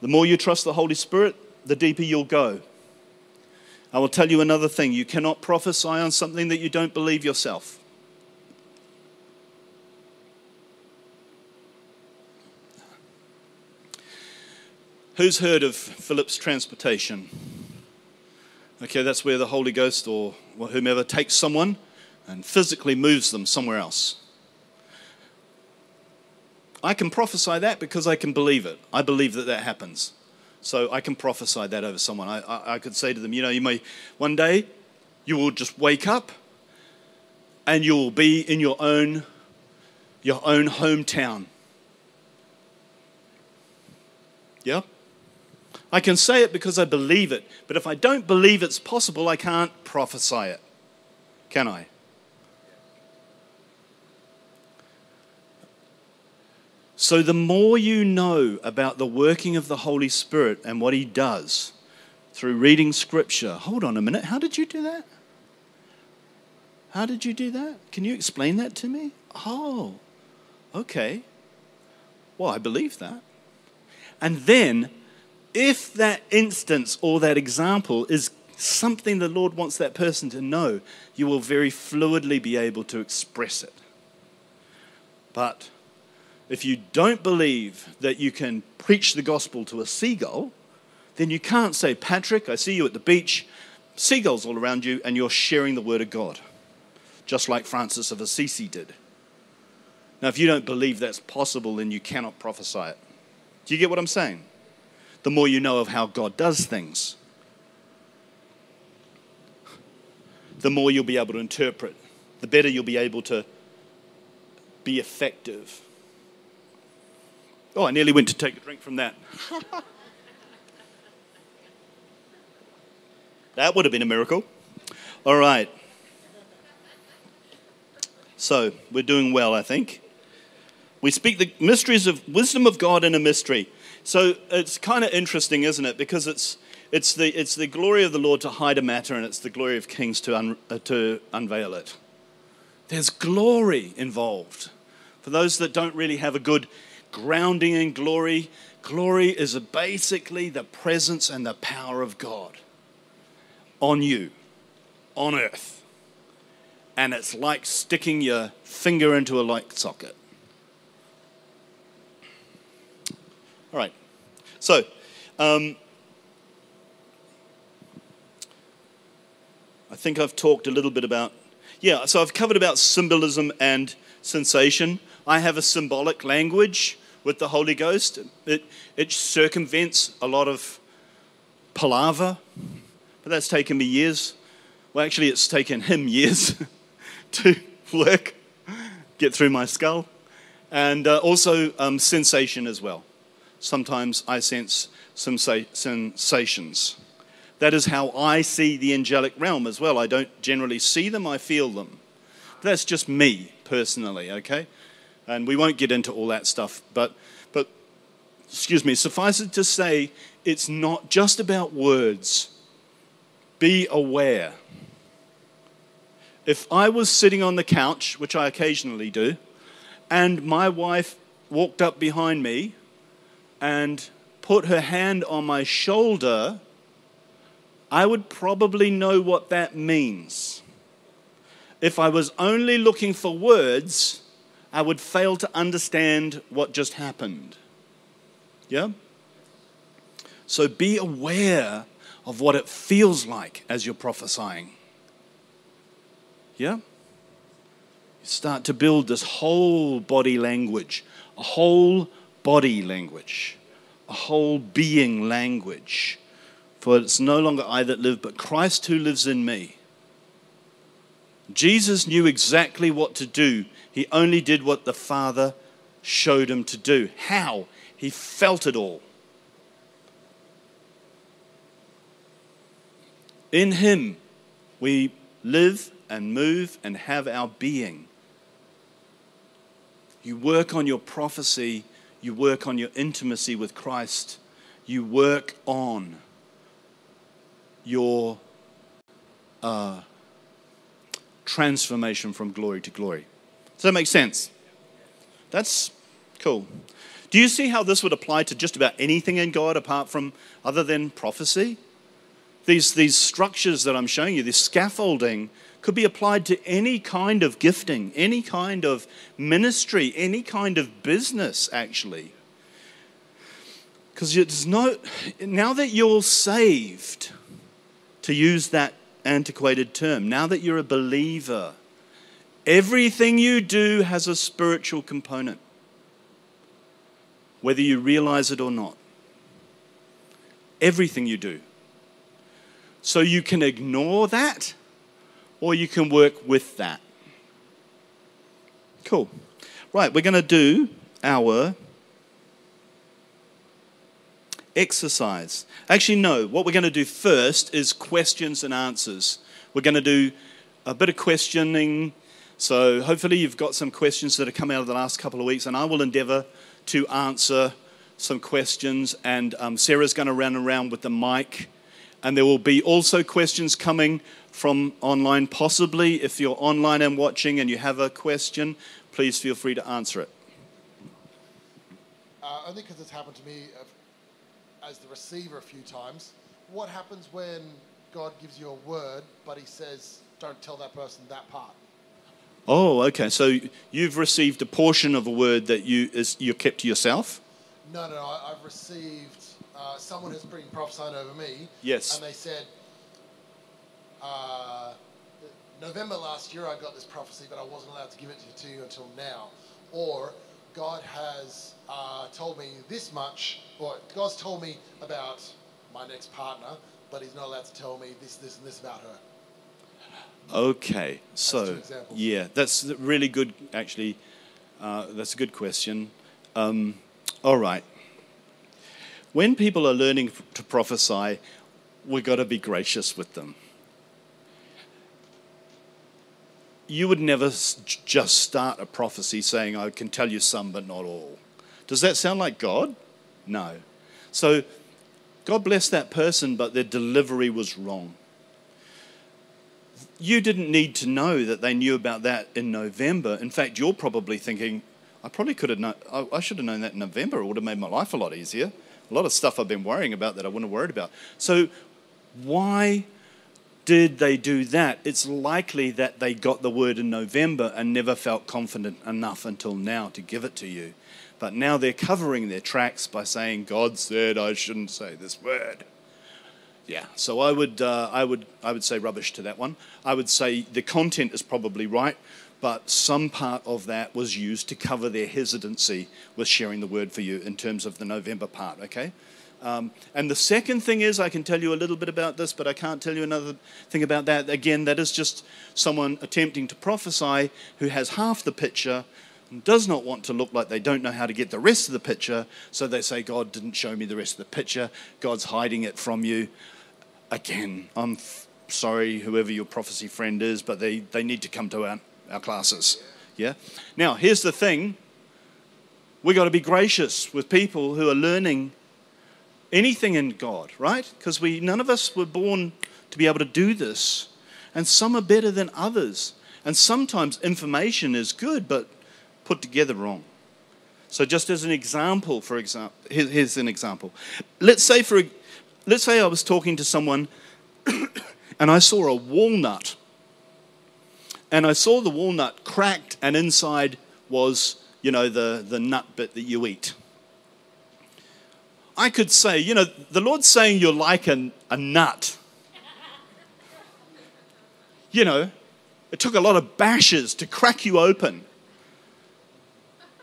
The more you trust the Holy Spirit, the deeper you'll go. I will tell you another thing you cannot prophesy on something that you don't believe yourself. Who's heard of Philip's transportation? Okay, that's where the Holy Ghost or whomever takes someone and physically moves them somewhere else. I can prophesy that because I can believe it. I believe that that happens. So I can prophesy that over someone. I, I, I could say to them, you know, you may, one day, you will just wake up and you will be in your own, your own hometown. Yeah? I can say it because I believe it, but if I don't believe it's possible, I can't prophesy it. Can I? So, the more you know about the working of the Holy Spirit and what He does through reading Scripture, hold on a minute, how did you do that? How did you do that? Can you explain that to me? Oh, okay. Well, I believe that. And then if that instance or that example is something the Lord wants that person to know, you will very fluidly be able to express it. But if you don't believe that you can preach the gospel to a seagull, then you can't say, Patrick, I see you at the beach, seagulls all around you, and you're sharing the word of God, just like Francis of Assisi did. Now, if you don't believe that's possible, then you cannot prophesy it. Do you get what I'm saying? The more you know of how God does things. The more you'll be able to interpret, the better you'll be able to be effective. Oh, I nearly went to take a drink from that. that would have been a miracle. All right. So, we're doing well, I think. We speak the mysteries of wisdom of God in a mystery. So, it's kind of interesting, isn't it? Because it's, it's, the, it's the glory of the Lord to hide a matter, and it's the glory of kings to, un, uh, to unveil it. There's glory involved. For those that don't really have a good grounding in glory, glory is basically the presence and the power of God on you, on earth. And it's like sticking your finger into a light socket. All right. So, um, I think I've talked a little bit about, yeah, so I've covered about symbolism and sensation. I have a symbolic language with the Holy Ghost. It, it circumvents a lot of palaver, but that's taken me years. Well, actually, it's taken him years to work, get through my skull, and uh, also um, sensation as well. Sometimes I sense some sensations. That is how I see the angelic realm as well. I don't generally see them, I feel them. That's just me personally, okay? and we won't get into all that stuff. But, but excuse me, suffice it to say, it's not just about words. Be aware. If I was sitting on the couch, which I occasionally do, and my wife walked up behind me and put her hand on my shoulder, I would probably know what that means. If I was only looking for words, I would fail to understand what just happened. Yeah? So be aware of what it feels like as you're prophesying. Yeah? You start to build this whole body language, a whole body language, a whole being language. For it's no longer I that live, but Christ who lives in me. Jesus knew exactly what to do he only did what the Father showed him to do. How? He felt it all. In Him, we live and move and have our being. You work on your prophecy, you work on your intimacy with Christ, you work on your uh, transformation from glory to glory. Does that make sense? That's cool. Do you see how this would apply to just about anything in God apart from other than prophecy? These, these structures that I'm showing you, this scaffolding, could be applied to any kind of gifting, any kind of ministry, any kind of business, actually. Because it's no, now that you're saved, to use that antiquated term, now that you're a believer, Everything you do has a spiritual component, whether you realize it or not. Everything you do. So you can ignore that or you can work with that. Cool. Right, we're going to do our exercise. Actually, no, what we're going to do first is questions and answers. We're going to do a bit of questioning so hopefully you've got some questions that have come out of the last couple of weeks, and I will endeavour to answer some questions. And um, Sarah's going to run around with the mic, and there will be also questions coming from online. Possibly, if you're online and watching and you have a question, please feel free to answer it. Uh, only because it's happened to me as the receiver a few times. What happens when God gives you a word, but He says, "Don't tell that person that part"? Oh, okay. So you've received a portion of a word that you is you kept to yourself. No, no, no. I, have received. Uh, someone has been prophesying over me. Yes. And they said, uh, November last year I got this prophecy, but I wasn't allowed to give it to you until now. Or God has uh, told me this much, or God's told me about my next partner, but He's not allowed to tell me this, this, and this about her. Okay, two so yeah, that's really good. Actually, uh, that's a good question. Um, all right, when people are learning to prophesy, we've got to be gracious with them. You would never just start a prophecy saying, "I can tell you some, but not all." Does that sound like God? No. So, God bless that person, but their delivery was wrong you didn't need to know that they knew about that in November. In fact, you're probably thinking, I probably could have known, I, I should have known that in November. It would have made my life a lot easier. A lot of stuff I've been worrying about that I wouldn't have worried about. So, why did they do that? It's likely that they got the word in November and never felt confident enough until now to give it to you. But now they're covering their tracks by saying, God said I shouldn't say this word. Yeah, so I would, uh, I would, I would say rubbish to that one. I would say the content is probably right, but some part of that was used to cover their hesitancy with sharing the word for you in terms of the November part. Okay, um, and the second thing is I can tell you a little bit about this, but I can't tell you another thing about that. Again, that is just someone attempting to prophesy who has half the picture and does not want to look like they don't know how to get the rest of the picture, so they say, God didn't show me the rest of the picture, God's hiding it from you. Again, I'm f- sorry, whoever your prophecy friend is, but they, they need to come to our, our classes. Yeah? Now, here's the thing we've got to be gracious with people who are learning anything in God, right? Because we none of us were born to be able to do this. And some are better than others. And sometimes information is good, but put together wrong. So just as an example, for example, here's an example. Let's say for let's say I was talking to someone and I saw a walnut. And I saw the walnut cracked and inside was, you know, the, the nut bit that you eat. I could say, you know, the Lord's saying you're like a, a nut. You know, it took a lot of bashes to crack you open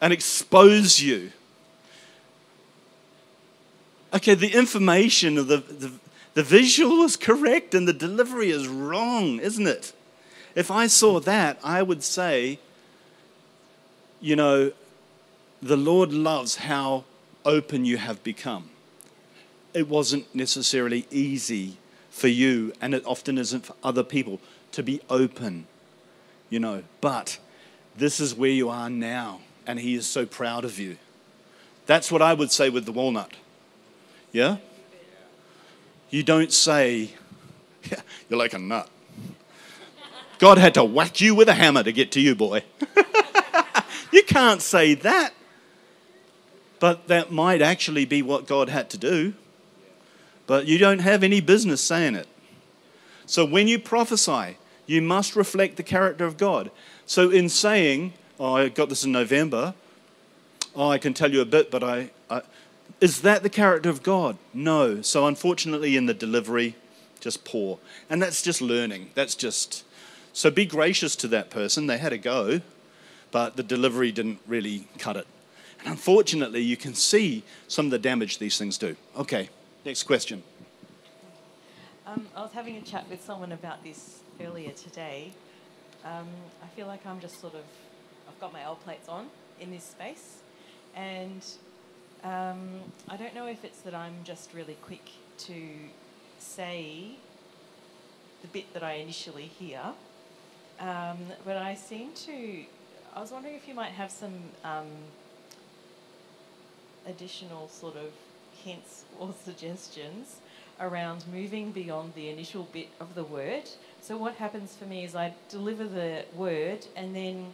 and expose you. Okay, the information of the, the, the visual was correct and the delivery is wrong, isn't it? If I saw that, I would say, you know, the Lord loves how open you have become. It wasn't necessarily easy for you, and it often isn't for other people to be open, you know, but this is where you are now, and He is so proud of you. That's what I would say with the walnut. Yeah? You don't say, yeah, you're like a nut. God had to whack you with a hammer to get to you, boy. you can't say that. But that might actually be what God had to do. But you don't have any business saying it. So when you prophesy, you must reflect the character of God. So in saying, oh, I got this in November, oh, I can tell you a bit, but I, I is that the character of God? No. So unfortunately, in the delivery, just poor. And that's just learning. That's just. So be gracious to that person. They had a go, but the delivery didn't really cut it. Unfortunately, you can see some of the damage these things do. Okay, next question. Um, I was having a chat with someone about this earlier today. Um, I feel like I'm just sort of, I've got my L plates on in this space, and um, I don't know if it's that I'm just really quick to say the bit that I initially hear, um, but I seem to. I was wondering if you might have some um, additional sort of hints or suggestions around moving beyond the initial bit of the word. So what happens for me is I deliver the word and then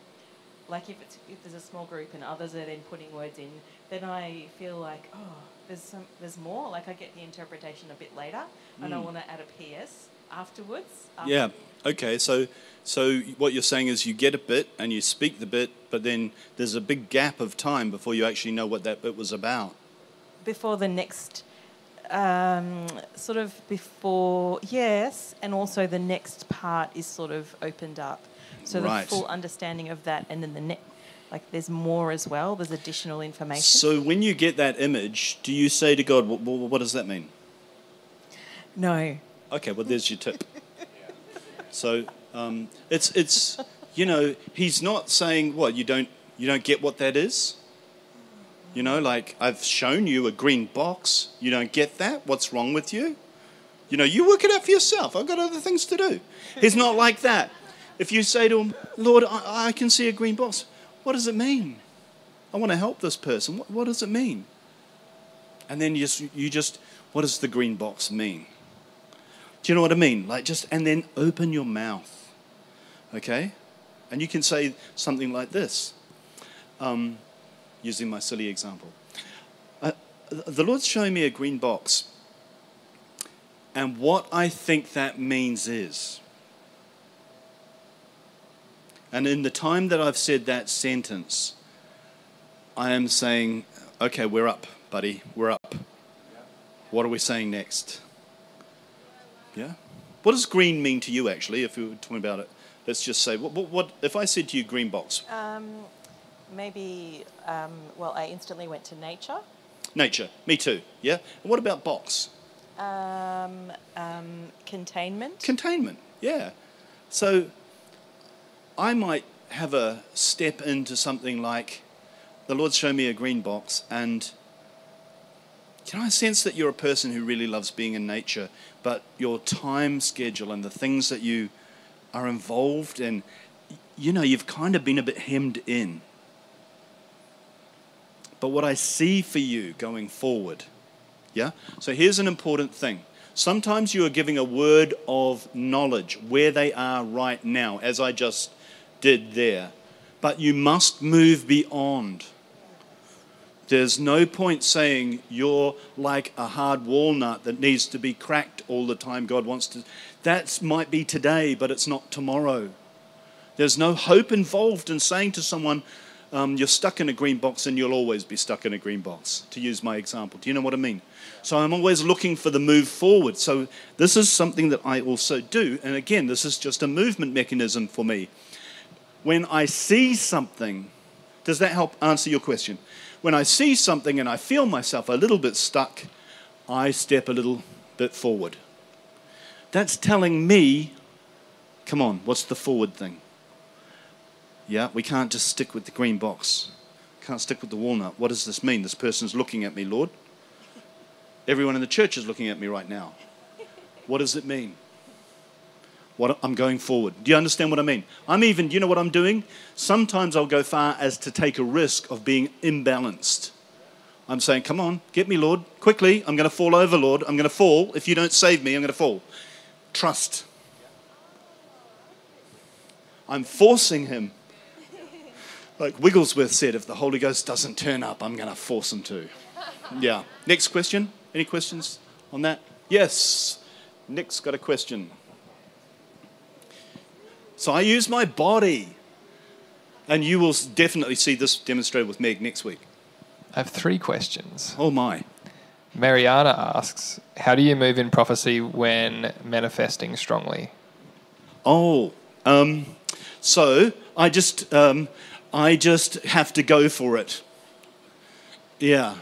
like if it's if there's a small group and others are then putting words in, then I feel like, oh, there's some there's more. Like I get the interpretation a bit later and I hmm. want to add a PS afterwards. after- Yeah. Okay. So, so what you're saying is you get a bit and you speak the bit, but then there's a big gap of time before you actually know what that bit was about. before the next um, sort of before yes and also the next part is sort of opened up so Right. the full understanding of that and then the next like there's more as well. There's additional information. So when you get that image, do you say to God, "Wh- wh- what does that mean? no. Okay, well, there's your tip. So um, it's it's you know he's not saying what you don't you don't get what that is. You know, like I've shown you a green box. You don't get that. What's wrong with you? You know, you work it out for yourself. I've got other things to do. He's not like that. If you say to him, Lord, I, I can see a green box, what does it mean? I want to help this person. What, what does it mean? And then you just, you just, what does the green box mean? Do you know what I mean? Like just, and then open your mouth, okay? And you can say something like this, um, using my silly example. Uh, the Lord's showing me a green box, and what I think that means is, and in the time that I've said that sentence, I am saying, okay, we're up, buddy, we're up. What are we saying next? Yeah? What does green mean to you, actually, if we were talking about it? Let's just say, what, what, what if I said to you green box? Um, maybe, um, well, I instantly went to nature. Nature, me too, yeah? And what about box? Um, um, containment. Containment, yeah. So I might have a step into something like the Lord's shown me a green box, and can I sense that you're a person who really loves being in nature, but your time schedule and the things that you are involved in, you know, you've kind of been a bit hemmed in. But what I see for you going forward, yeah? So here's an important thing. Sometimes you are giving a word of knowledge where they are right now, as I just did there. But you must move beyond. There's no point saying you're like a hard walnut that needs to be cracked all the time. God wants to. That might be today, but it's not tomorrow. There's no hope involved in saying to someone, um, you're stuck in a green box and you'll always be stuck in a green box, to use my example. Do you know what I mean? So I'm always looking for the move forward. So this is something that I also do. And again, this is just a movement mechanism for me. When I see something, does that help answer your question? When I see something and I feel myself a little bit stuck, I step a little bit forward. That's telling me, come on, what's the forward thing? Yeah, we can't just stick with the green box. Can't stick with the walnut. What does this mean? This person's looking at me, Lord. Everyone in the church is looking at me right now. What does it mean? What I'm going forward. Do you understand what I mean? I'm even, do you know what I'm doing? Sometimes I'll go far as to take a risk of being imbalanced. I'm saying, come on, get me, Lord, quickly. I'm going to fall over, Lord. I'm going to fall. If you don't save me, I'm going to fall. Trust. I'm forcing him. Like Wigglesworth said, if the Holy Ghost doesn't turn up, I'm going to force him to. Yeah. Next question. Any questions on that? Yes. Nick's got a question. So I use my body. And you will definitely see this demonstrated with Meg next week. I have three questions. Oh my. Mariana asks, How do you move in prophecy when manifesting strongly? Oh, um, so I just um, I just have to go for it. Yeah,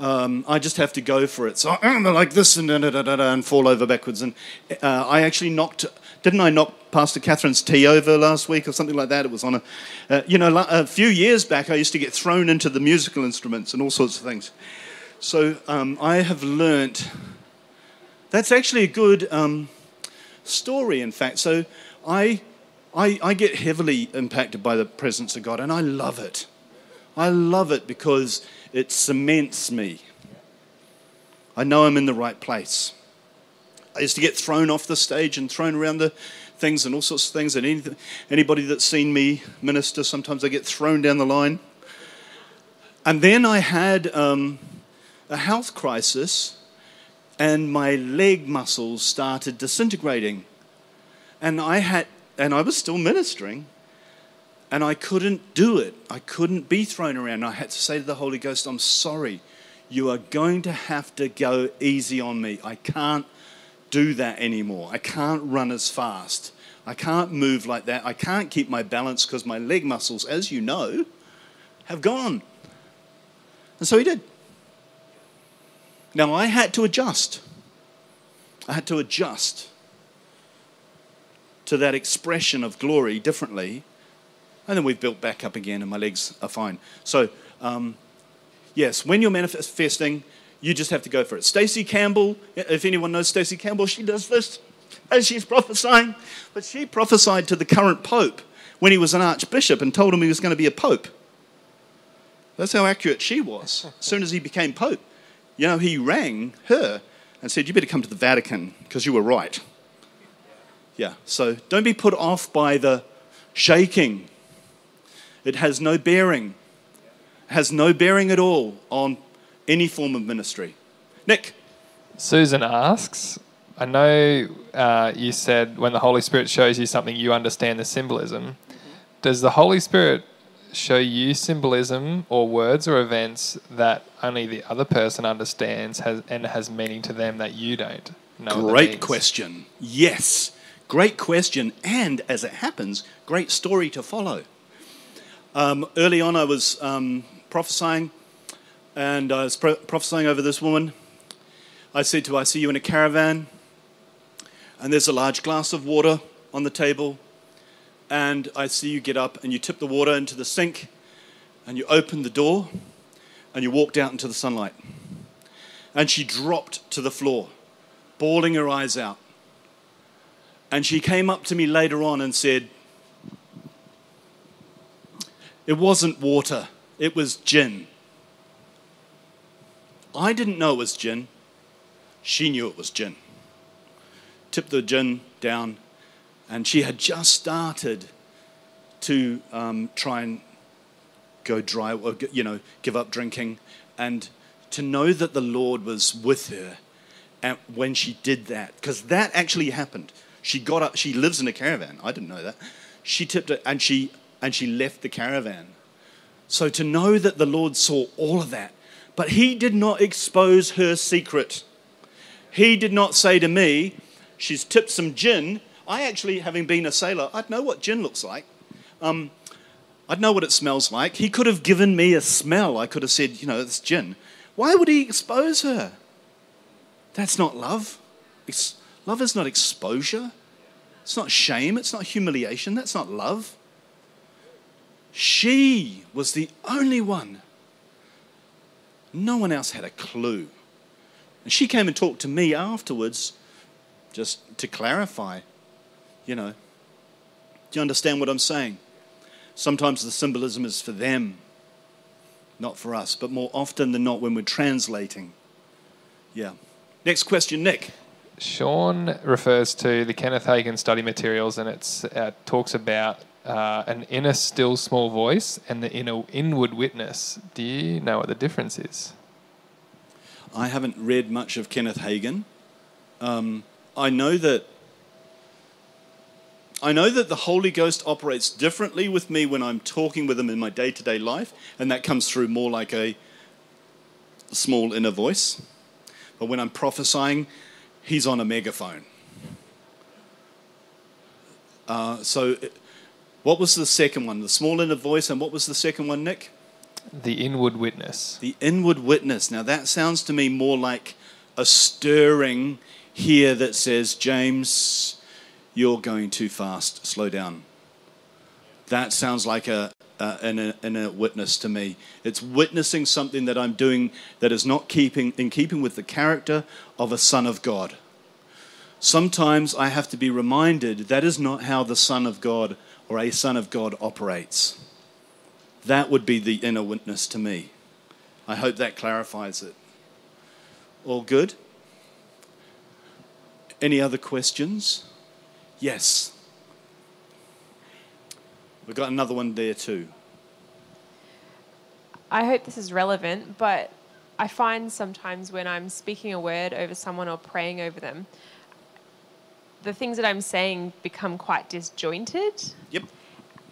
um, I just have to go for it. So I'm like this and da, da, da, da, and fall over backwards. And uh, I actually knocked. Didn't I knock Pastor Catherine's tea over last week or something like that? It was on a, uh, you know, a few years back. I used to get thrown into the musical instruments and all sorts of things. So um, I have learnt. That's actually a good um, story, in fact. So I, I, I get heavily impacted by the presence of God, and I love it. I love it because it cements me. I know I'm in the right place. I used to get thrown off the stage and thrown around the things and all sorts of things. And anything, anybody that's seen me minister, sometimes I get thrown down the line. And then I had um, a health crisis, and my leg muscles started disintegrating. And I had, and I was still ministering, and I couldn't do it. I couldn't be thrown around. I had to say to the Holy Ghost, I'm sorry. You are going to have to go easy on me. I can't do that anymore. I can't run as fast. I can't move like that. I can't keep my balance because my leg muscles, as you know, have gone. And so he did. Now I had to adjust. I had to adjust to that expression of glory differently. And then we've built back up again, and my legs are fine. So, um, yes, when you're manifesting, you just have to go for it. Stacey Campbell, if anyone knows Stacey Campbell, she does this as she's prophesying. But she prophesied to the current pope when he was an archbishop and told him he was going to be a pope. That's how accurate she was. As soon as he became pope, you know, he rang her and said, You better come to the Vatican because you were right. Yeah, so don't be put off by the shaking. It has no bearing, has no bearing at all on any form of ministry. Nick. Susan asks, I know uh, you said when the Holy Spirit shows you something, you understand the symbolism. Does the Holy Spirit show you symbolism or words or events that only the other person understands has, and has meaning to them that you don't know? Great question. Yes. Great question. And as it happens, great story to follow. Um, early on, I was um, prophesying, and I was pro- prophesying over this woman. I said to her, I see you in a caravan, and there's a large glass of water on the table, and I see you get up and you tip the water into the sink, and you open the door, and you walked out into the sunlight. And she dropped to the floor, bawling her eyes out. And she came up to me later on and said, It wasn't water, it was gin. I didn't know it was gin. She knew it was gin. Tipped the gin down, and she had just started to um, try and go dry, or, you know, give up drinking. And to know that the Lord was with her and when she did that, because that actually happened. She got up, she lives in a caravan. I didn't know that. She tipped it and she and she left the caravan. So to know that the Lord saw all of that, but he did not expose her secret. He did not say to me, She's tipped some gin. I actually, having been a sailor, I'd know what gin looks like. Um, I'd know what it smells like. He could have given me a smell. I could have said, you know, it's gin. Why would he expose her? That's not love. It's, love is not exposure. It's not shame. It's not humiliation. That's not love. She was the only one. No one else had a clue. And she came and talked to me afterwards just to clarify, you know. Do you understand what I'm saying? Sometimes the symbolism is for them, not for us, but more often than not when we're translating. Yeah. Next question, Nick. Sean refers to the Kenneth Hagin study materials and it uh, talks about uh, an inner still small voice and the inner inward witness. Do you know what the difference is? I haven't read much of Kenneth Hagin. Um, I know that I know that the Holy Ghost operates differently with me when I'm talking with him in my day-to-day life, and that comes through more like a small inner voice. But when I'm prophesying, he's on a megaphone. Uh, so, what was the second one? The small inner voice, and what was the second one, Nick? The inward witness. The inward witness. Now, that sounds to me more like a stirring here that says, James, you're going too fast, slow down. That sounds like a, uh, an, an, witness to me. It's witnessing something that I'm doing that is not keeping in keeping with the character of a son of God. Sometimes I have to be reminded that is not how the son of God or a son of God operates. That would be the inner witness to me. I hope that clarifies it. All good? Any other questions? Yes. We've got another one there too. I hope this is relevant, but I find sometimes when I'm speaking a word over someone or praying over them, the things that I'm saying become quite disjointed. Yep.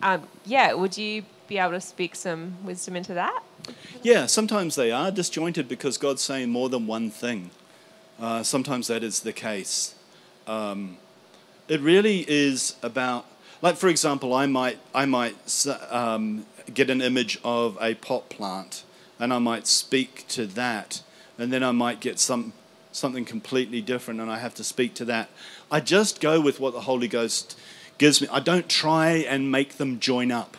Um, yeah, would you be able to speak some wisdom into that? Yeah, sometimes they are disjointed because God's saying more than one thing. Uh, sometimes that is the case. Um, it really is about Like, for example, I might, I might um, get an image of a pot plant and I might speak to that, and then I might get some, something completely different and I have to speak to that. I just go with what the Holy Ghost gives me. I don't try and make them join up.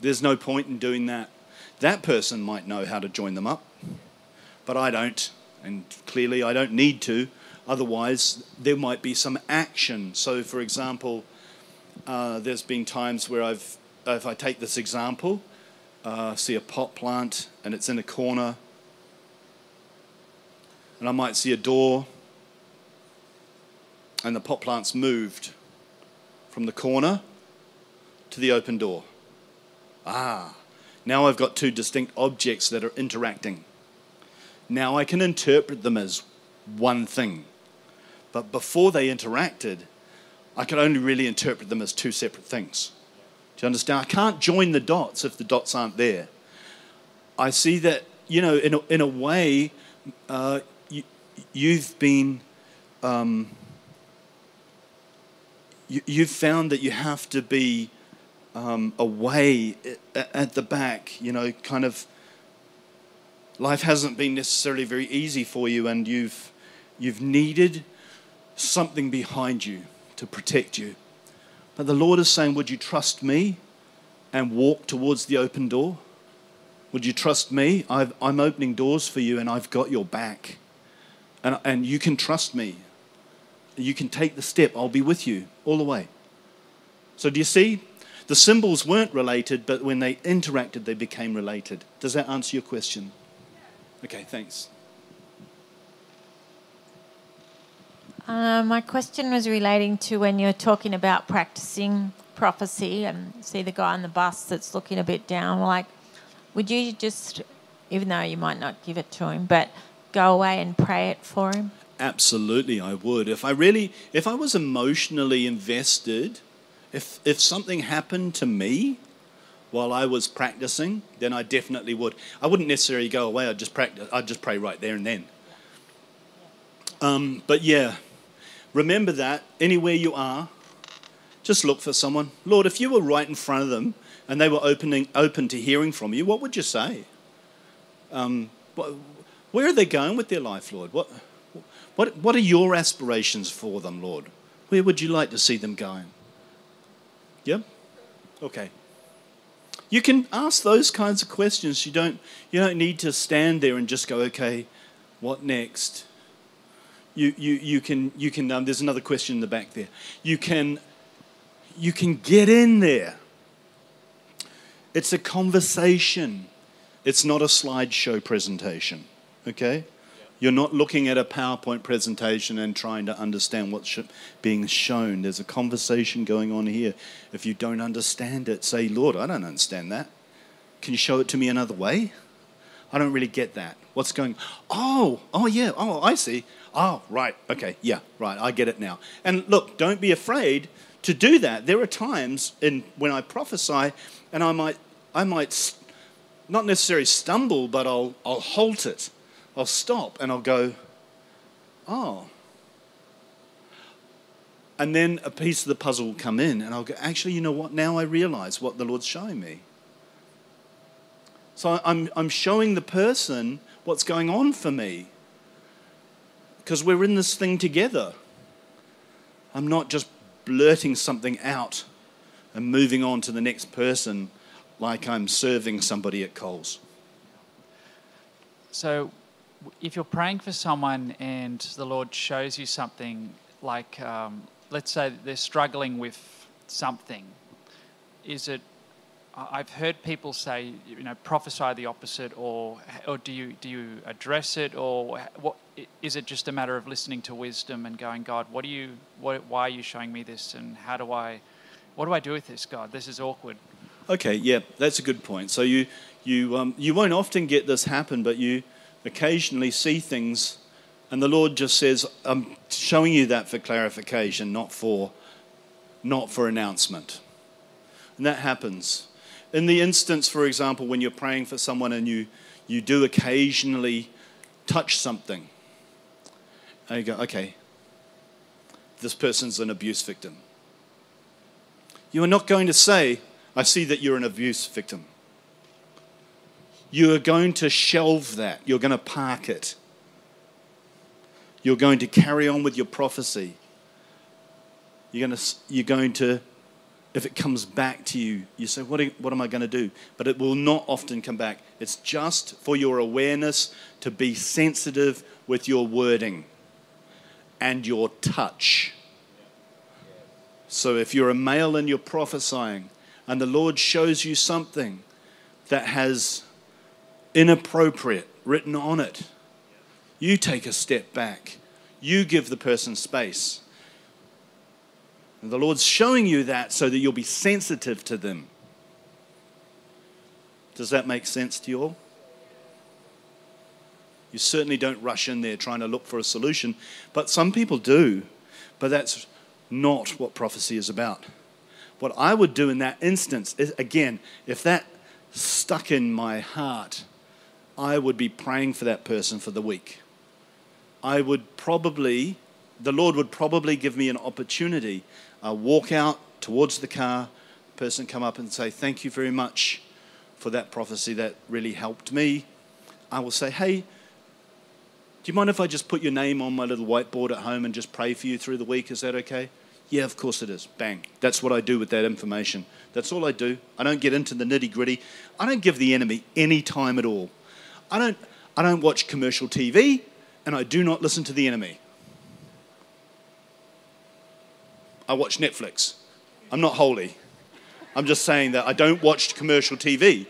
There's no point in doing that. That person might know how to join them up, but I don't, and clearly I don't need to. Otherwise, there might be some action. So, for example, uh, there's been times where I've, if I take this example, uh, see a pot plant and it's in a corner, and I might see a door, and the pot plant's moved from the corner to the open door. Ah, now I've got two distinct objects that are interacting. Now I can interpret them as one thing. But before they interacted, I could only really interpret them as two separate things. Do you understand? I can't join the dots if the dots aren't there. I see that, you know, in a, in a way, uh, you've been, um, you, you've found that you have to be um, away at, at the back, you know, kind of. Life hasn't been necessarily very easy for you, and you've, you've needed something behind you to protect you. But the Lord is saying, Would you trust me and walk towards the open door? Would you trust me? i am opening doors for you and I've got your back. And, and you can trust me. You can take the step. I'll be with you all the way. So, do you see? The symbols weren't related, but when they interacted, they became related. Does that answer your question? Okay, thanks. Uh, my question was relating to when you're talking about practicing prophecy and see the guy on the bus that's looking a bit down. Like, would you just, even though you might not give it to him, but go away and pray it for him? Absolutely, I would. If I really, if I was emotionally invested, if if something happened to me while I was practicing, then I definitely would. I wouldn't necessarily go away. I'd just practice. I'd just pray right there and then. Um, but yeah, Remember that anywhere you are, just look for someone. Lord, if you were right in front of them and they were opening, open to hearing from you, what would you say? Um, where are they going with their life, Lord? What, what, what are your aspirations for them, Lord? Where would you like to see them going? Yep? Okay. You can ask those kinds of questions. You don't, you don't need to stand there and just go, okay, what next? you, you, you can, you can um, there's another question in the back there. You can, you can get in there. It's a conversation. It's not a slideshow presentation, okay? You're not looking at a PowerPoint presentation and trying to understand what's being shown. There's a conversation going on here. If you don't understand it, say, Lord, I don't understand that. Can you show it to me another way? I don't really get that. What's going Oh, oh yeah, oh, I see. Oh, right. Okay. Yeah, right. I get it now. And look, don't be afraid to do that. There are times in when I prophesy and I might I might not necessarily stumble, but I'll I'll halt it. I'll stop and I'll go, "Oh." And then a piece of the puzzle will come in and I'll go, "Actually, you know what? Now I realize what the Lord's showing me." So I'm I'm showing the person what's going on for me because we're in this thing together. I'm not just blurting something out and moving on to the next person like I'm serving somebody at Coles. So, if you're praying for someone and the Lord shows you something, like um, let's say they're struggling with something, is it I've heard people say, you know, prophesy the opposite, or or do you do you address it, or what is it just a matter of listening to wisdom and going, God, what do you, what, why are you showing me this, and how do I, what do I do with this, God? This is awkward. Okay, yeah, that's a good point. So you you um, you won't often get this happen, but you occasionally see things, and the Lord just says, "I'm showing you that for clarification, not for not for announcement," and that happens in the instance, for example, when you're praying for someone and you, you do occasionally touch something, and you go, okay, this person's an abuse victim. You are not going to say, I see that you're an abuse victim. You are going to shelve that. You're going to park it. You're going to carry on with your prophecy. You're going to, you're going to if it comes back to you, you say, what, what am I going to do? But it will not often come back. It's just for your awareness to be sensitive with your wording and your touch. So if you're a male and you're prophesying, and the Lord shows you something that has inappropriate written on it, you take a step back. You give the person space. And the Lord's showing you that so that you'll be sensitive to them. Does that make sense to you all? You certainly don't rush in there trying to look for a solution, but some people do. But that's not what prophecy is about. What I would do in that instance is, again, if that stuck in my heart, I would be praying for that person for the week. I would probably, the Lord would probably give me an opportunity uh, walk out towards the car, person come up and say, Thank you very much for that prophecy. That really helped me. I will say, Hey, do you mind if I just put your name on my little whiteboard at home and just pray for you through the week? Is that okay? Yeah, of course it is. Bang. That's what I do with that information. That's all I do. I don't get into the nitty gritty. I don't give the enemy any time at all. I don't, I don't watch commercial TV and I do not listen to the enemy. I watch Netflix. I'm not holy. I'm just saying that I don't watch commercial TV.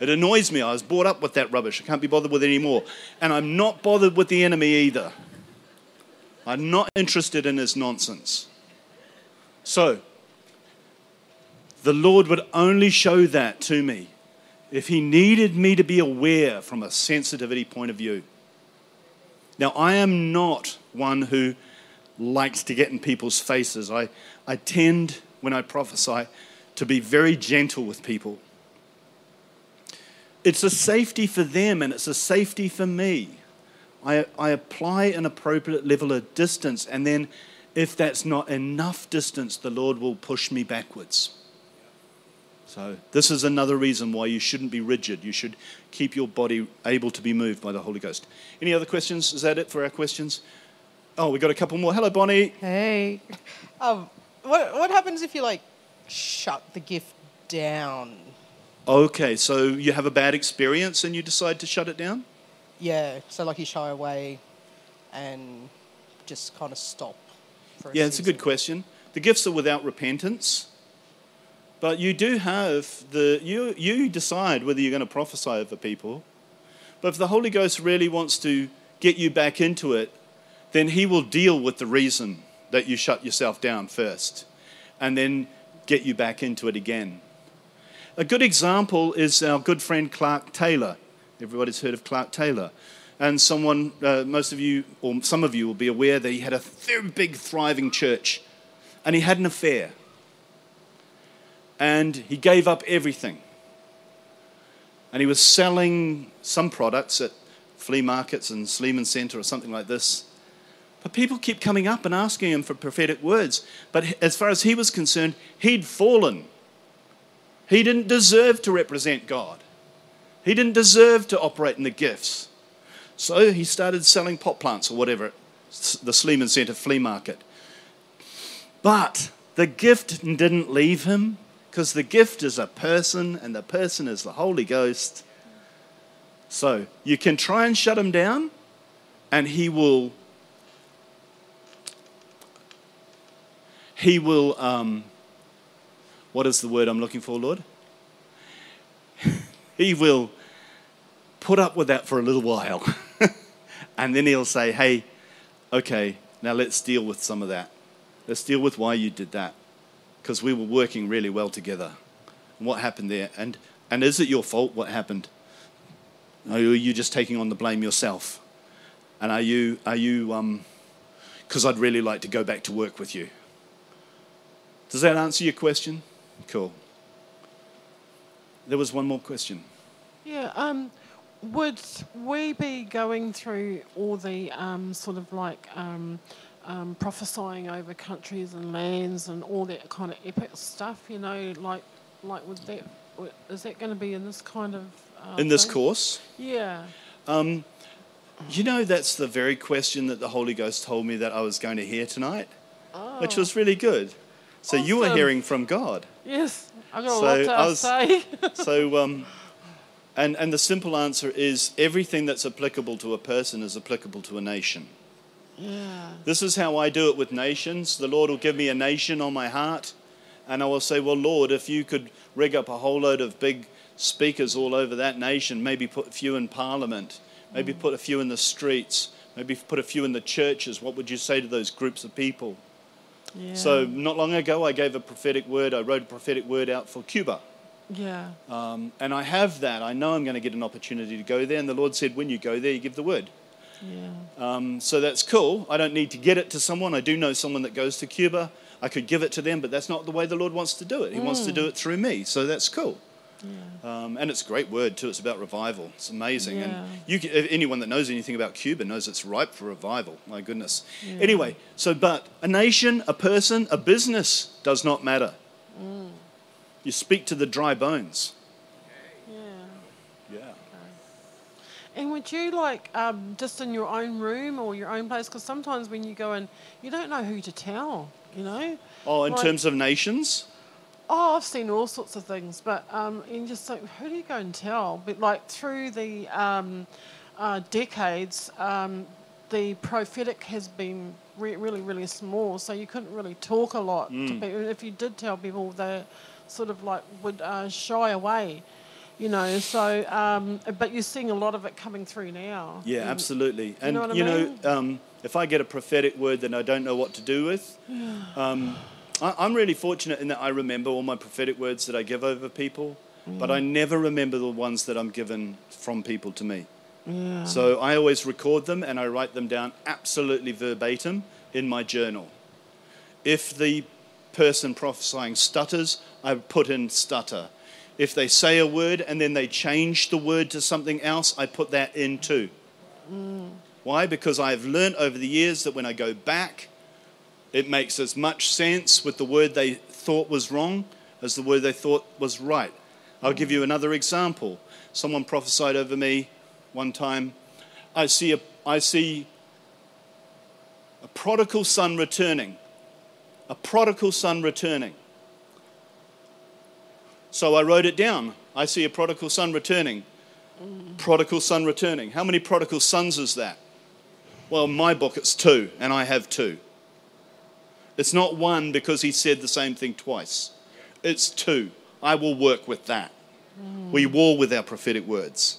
It annoys me. I was brought up with that rubbish. I can't be bothered with it anymore. And I'm not bothered with the enemy either. I'm not interested in his nonsense. So, the Lord would only show that to me if He needed me to be aware from a sensitivity point of view. Now, I am not one who likes to get in people's faces. I, I tend, when I prophesy, to be very gentle with people. It's a safety for them and it's a safety for me. I, I apply an appropriate level of distance, and then if that's not enough distance, the Lord will push me backwards. So, this is another reason why you shouldn't be rigid. You should keep your body able to be moved by the Holy Ghost. Any other questions? Is that it for our questions? Oh, we got a couple more. Hello, Bonnie. Hey. Um, what, what happens if you, like, shut the gift down? Okay, so you have a bad experience and you decide to shut it down? Yeah, so, like, you shy away and just kind of stop. yeah, it's a good question. The gifts are without repentance. But you do have the, you, you decide whether you're going to prophesy over people. But if the Holy Ghost really wants to get you back into it, then He will deal with the reason that you shut yourself down first and then get you back into it again. A good example is our good friend Clark Taylor. Everybody's heard of Clark Taylor. And someone, uh, most of you, or some of you, will be aware that he had a very big, thriving church and he had an affair. And he gave up everything. And he was selling some products at flea markets and Sleeman Center or something like this. But people keep coming up and asking him for prophetic words. But as far as he was concerned, he'd fallen. He didn't deserve to represent God, he didn't deserve to operate in the gifts. So he started selling pot plants or whatever, at the Sleeman Center flea market. But the gift didn't leave him because the gift is a person and the person is the Holy Ghost. So you can try and shut him down and he will He will, um, what is the word I'm looking for, Lord? he will put up with that for a little while. and then he'll say, hey, okay, now let's deal with some of that. Let's deal with why you did that. Because we were working really well together. And what happened there? And, and is it your fault what happened? Are you just taking on the blame yourself? And are you, are you, because um, I'd really like to go back to work with you. Does that answer your question? Cool. There was one more question. Yeah. Um, would we be going through all the um, sort of like um, prophesying over countries and lands and all that kind of epic stuff. You know, like like with that, is that going to be in this kind of uh, In this thing? course, Yeah. um, you know, that's the very question that the Holy Ghost told me that I was going to hear tonight, which was really good. So you were hearing from God. Yes, I got a So lot to I was- say. So, um, and, and the simple answer is everything that's applicable to a person is applicable to a nation. Yeah. This is how I do it with nations. The Lord will give me a nation on my heart, and I will say, Well, Lord, if you could rig up a whole load of big speakers all over that nation, maybe put a few in parliament, maybe put a few in the streets, maybe put a few in the churches, what would you say to those groups of people? Yeah. So, not long ago, I gave a prophetic word. I wrote a prophetic word out for Cuba. yeah. Um, and I have that. I know I'm going to get an opportunity to go there. And the Lord said, when you go there, you give the word. Yeah. Um, so that's cool. I don't need to get it to someone. I do know someone that goes to Cuba. I could give it to them, but that's not the way the Lord wants to do it. He wants to do it through me. So that's cool. Um, and it's a great word too. It's about revival. It's amazing. Yeah. And you, can- anyone that knows anything about Cuba knows it's ripe for revival. My goodness. Anyway, so but a nation, a person, a business does not matter. You speak to the dry bones. Yeah. Yeah. And would you like um, just in your own room or your own place? Because sometimes when you go in, you don't know who to tell. You know. Oh, in Like- terms of nations. Oh, I've seen all sorts of things, but um, you just like, who do you go and tell? But like through the um, uh, decades, um, the prophetic has been re- really, really small, so you couldn't really talk a lot to people. If you did tell people, they sort of like would uh, shy away, you know. So, um, but you're seeing a lot of it coming through now. Yeah, And- absolutely. And know what I you know, um, if I get a prophetic word that I don't know what to do with, um, I, I'm really fortunate in that I remember all my prophetic words that I give over people, but Mm. I never remember the ones that I'm given from people to me. Yeah. So I always record them and I write them down absolutely verbatim in my journal. If the person prophesying stutters, I put in stutter. If they say a word and then they change the word to something else, I put that in too. Why? Because I've learned over the years that when I go back, it makes as much sense with the word they thought was wrong as the word they thought was right. I'll give you another example. Someone prophesied over me one time. I see a, I see a prodigal son returning. A prodigal son returning. So I wrote it down. I see a prodigal son returning. Prodigal son returning. How many prodigal sons is that? Well, in my book it's two, and I have two. It's not one because he said the same thing twice. It's two. I will work with that. We war with our prophetic words.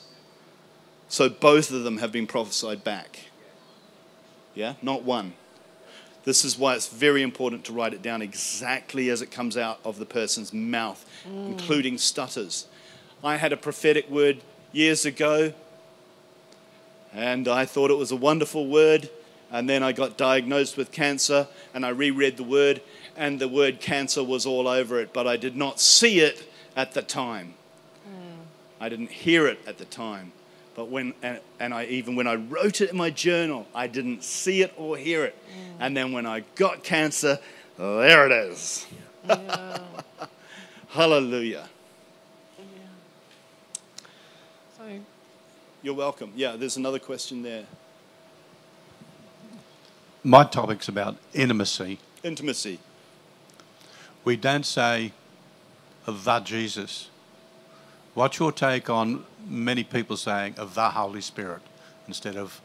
So both of them have been prophesied back. Yeah, not one. This is why it's very important to write it down exactly as it comes out of the person's mouth, mm. including stutters. I had a prophetic word years ago, and I thought it was a wonderful word. And then I got diagnosed with cancer, and I reread the word, and the word cancer was all over it, but I did not see it at the time. Mm. I didn't hear it at the time. But when, and, and I, even when I wrote it in my journal, I didn't see it or hear it. Mm. And then when I got cancer, there it is. Hallelujah. So, You're welcome. Yeah, there's another question there. My topic's about intimacy. Intimacy. We don't say the Jesus. What's your take on many people saying of the Holy Spirit instead of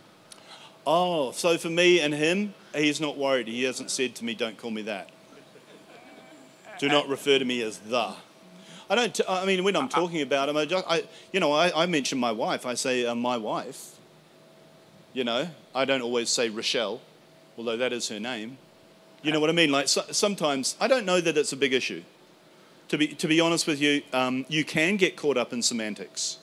Oh, so for me and him, he's not worried. He hasn't said to me, don't call me that. Do not refer to me as the. I don't, t- I mean, when I'm talking about him, I, just, I you know, I, I mention my wife. I say, uh, my wife. You know, I don't always say Rochelle, although that is her name. You know what I mean? Like so, sometimes, I don't know that it's a big issue. To be, to be honest with you, um, you can get caught up in semantics.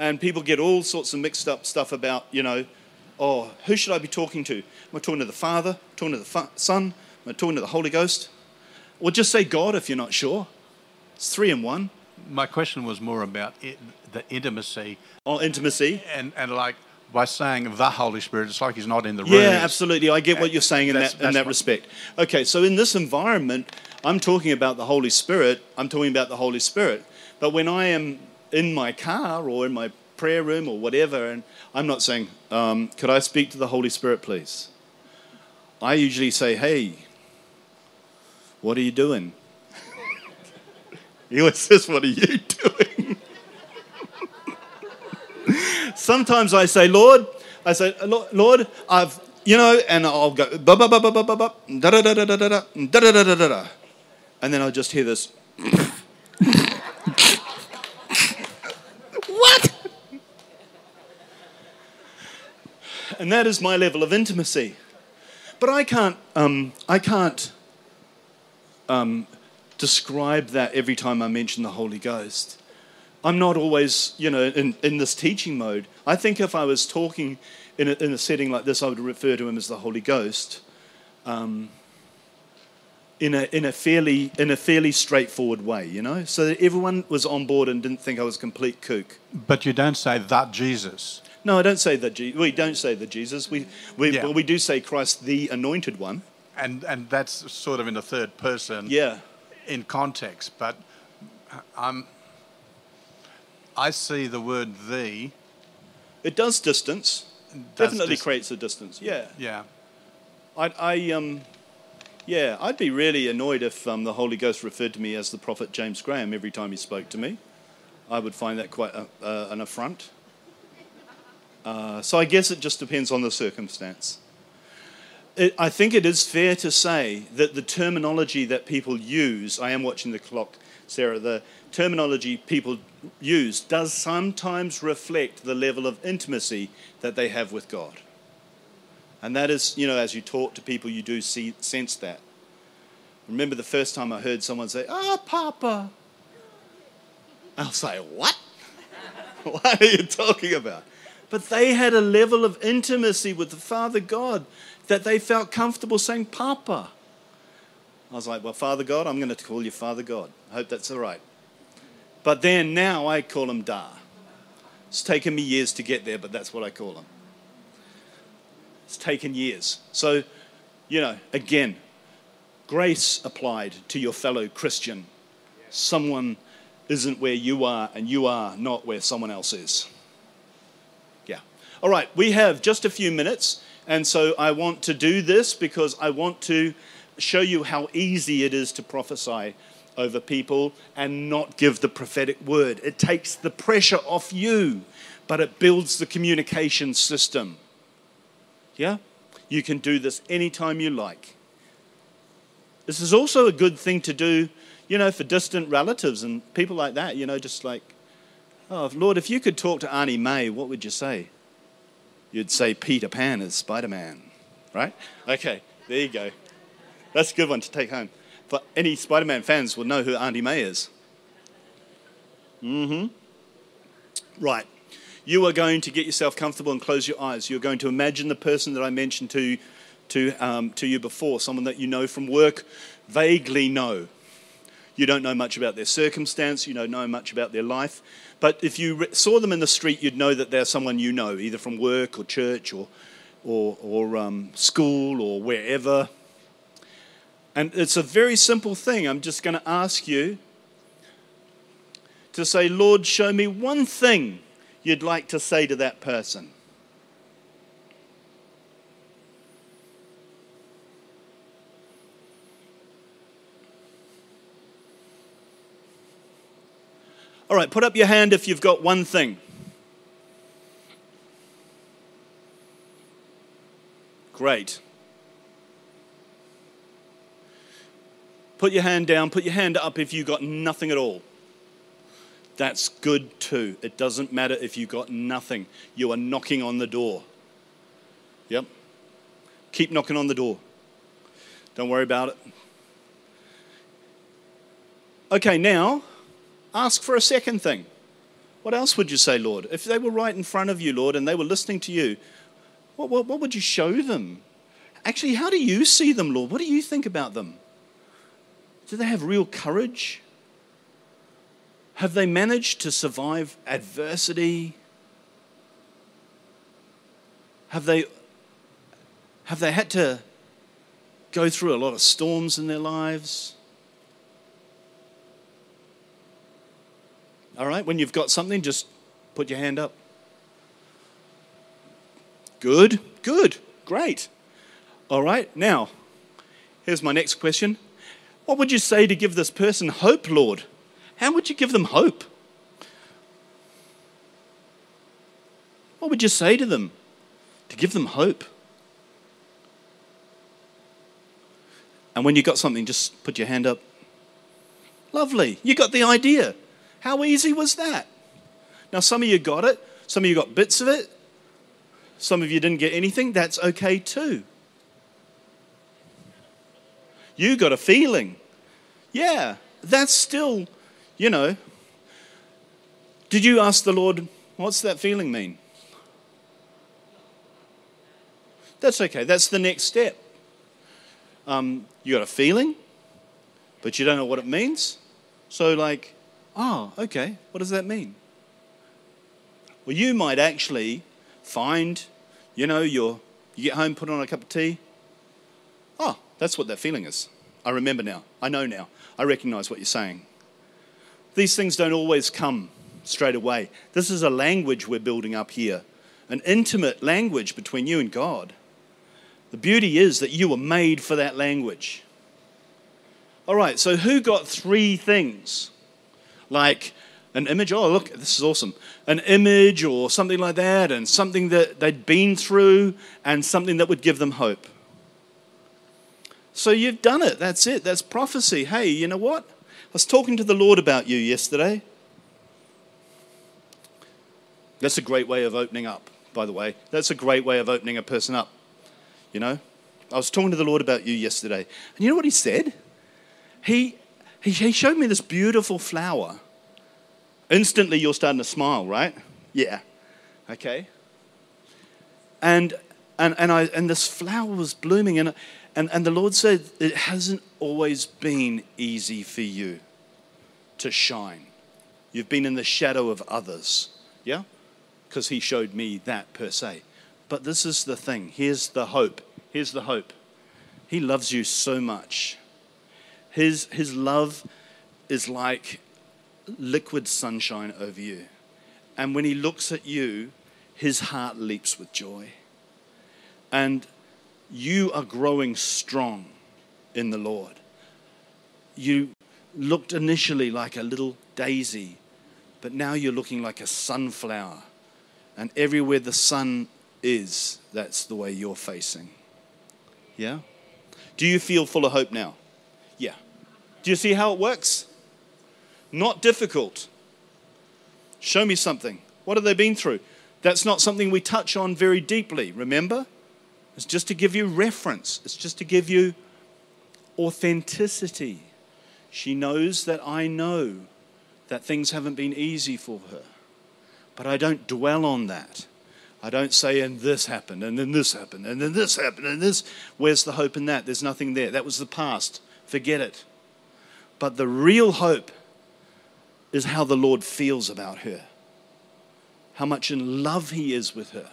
And people get all sorts of mixed up stuff about, you know, oh, who should I be talking to? Am I talking to the Father? Am I Talking to the fa- Son? Am I talking to the Holy Ghost? Or just say God if you're not sure. It's three in one. my question was more about it, the intimacy Oh, intimacy. and, and like by saying the Holy Spirit, it's like he's not in the room. Yeah, absolutely. I get what you're saying in That's- that, in that respect. Okay, so in this environment, I'm talking about the Holy Spirit. I'm talking about the Holy Spirit. But when I am in my car or in my prayer room or whatever, and I'm not saying, um, could I speak to the Holy Spirit, please? I usually say, hey, what are you doing? he always says, what are you doing? Sometimes I say, Lord, I say, Lord, I've, you know, and I'll go, ba ba ba ba ba ba ba, da da da da da da da, da da da da da and then I'll just hear this. And that is my level of intimacy. But I can't, um, I can't um, describe that every time I mention the Holy Ghost. I'm not always, you know, in, in this teaching mode. I think if I was talking in a, in a setting like this, I would refer to him as the Holy Ghost. Um, in a, in, a fairly, in a fairly straightforward way, you know, so that everyone was on board and didn't think I was a complete kook. But you don't say that Jesus. No, I don't say that. Je- we don't say the Jesus. We we, Yeah. well, we do say Christ, the Anointed One. And, and that's sort of in the third person Yeah. in context. But um, I see the word the. It does distance. Does Definitely dis- creates a distance. Yeah. Yeah. I, I um, yeah, I'd be really annoyed if um, the Holy Ghost referred to me as the prophet James Graham every time he spoke to me. I would find that quite a, uh, an affront. Uh, so I guess it just depends on the circumstance. It, I think it is fair to say that the terminology that people use, I am watching the clock, Sarah, the terminology people use does sometimes reflect the level of intimacy that they have with God. And that is, you know, as you talk to people, you do see, sense that. Remember the first time I heard someone say, Ah, Papa. I'll say, What? what are you talking about? But they had a level of intimacy with the Father God that they felt comfortable saying, Papa. I was like, Well, Father God, I'm going to call you Father God. I hope that's all right. But then now I call him Da. It's taken me years to get there, but that's what I call him. It's taken years. So, you know, again, grace applied to your fellow Christian. Someone isn't where you are, and you are not where someone else is. All right, we have just a few minutes, and so I want to do this because I want to show you how easy it is to prophesy over people and not give the prophetic word. It takes the pressure off you, but it builds the communication system. Yeah? You can do this anytime you like. This is also a good thing to do, you know, for distant relatives and people like that, you know, just like, oh, Lord, if you could talk to Auntie May, what would you say? You'd say Peter Pan is Spider Man, right? Okay, there you go. That's a good one to take home. But any Spider Man fans will know who Auntie May is. Mm hmm. Right. You are going to get yourself comfortable and close your eyes. You're going to imagine the person that I mentioned to, to, um, to you before, someone that you know from work, vaguely know. You don't know much about their circumstance, you don't know much about their life. But if you saw them in the street, you'd know that they're someone you know, either from work or church or, or, or um, school or wherever. And it's a very simple thing. I'm just going to ask you to say, Lord, show me one thing you'd like to say to that person. All right, put up your hand if you've got one thing. Great. Put your hand down, put your hand up if you've got nothing at all. That's good too. It doesn't matter if you've got nothing. You are knocking on the door. Yep. Keep knocking on the door. Don't worry about it. Okay, now ask for a second thing. What else would you say, Lord? If they were right in front of you, Lord, and they were listening to you, what, what, what would you show them? Actually, how do you see them, Lord? What do you think about them? Do they have real courage? Have they managed to survive adversity? Have they, have they had to go through a lot of storms in their lives? All right, when you've got something, just put your hand up. Good, good, great. All right, now, here's my next question. What would you say to give this person hope, Lord? How would you give them hope? What would you say to them to give them hope? And when you've got something, just put your hand up. Lovely. You got the idea. How easy was that? Now, some of you got it, some of you got bits of it, some of you didn't get anything. That's okay too. You got a feeling. Yeah, that's still, you know. Did you ask the Lord, what's that feeling mean? That's okay. That's the next step. Um, you got a feeling, but you don't know what it means. So, like, oh, okay, what does that mean? Well, you might actually find, you know, you you get home, put on a cup of tea. Oh, that's what that feeling is. I remember now. I know now. I recognize what you're saying. These things don't always come straight away. This is a language we're building up here, an intimate language between you and God. The beauty is that you were made for that language. All right, so who got three things? Like an image, oh, look, this is awesome. An image or something like that, and something that they'd been through, and something that would give them hope. So you've done it. That's it. That's prophecy. Hey, you know what? I was talking to the Lord about you yesterday. That's a great way of opening up, by the way. That's a great way of opening a person up. You know, I was talking to the Lord about you yesterday, and you know what he said? He, he, he showed me this beautiful flower. Instantly, you're starting to smile, right? Yeah. Okay. And, and, and, I, and this flower was blooming, and, and, and the Lord said, It hasn't always been easy for you to shine. You've been in the shadow of others. Yeah? Because He showed me that per se. But this is the thing. Here's the hope. Here's the hope. He loves you so much. His, his love is like liquid sunshine over you. And when he looks at you, his heart leaps with joy. And you are growing strong in the Lord. You looked initially like a little daisy, but now you're looking like a sunflower. And everywhere the sun is, that's the way you're facing. Yeah? Do you feel full of hope now? Yeah. Do you see how it works? Not difficult. Show me something. What have they been through? That's not something we touch on very deeply, remember? It's just to give you reference, it's just to give you authenticity. She knows that I know that things haven't been easy for her, but I don't dwell on that. I don't say, and this happened, and then this happened, and then this happened, and this. Where's the hope in that? There's nothing there. That was the past. Forget it. But the real hope is how the Lord feels about her, how much in love He is with her.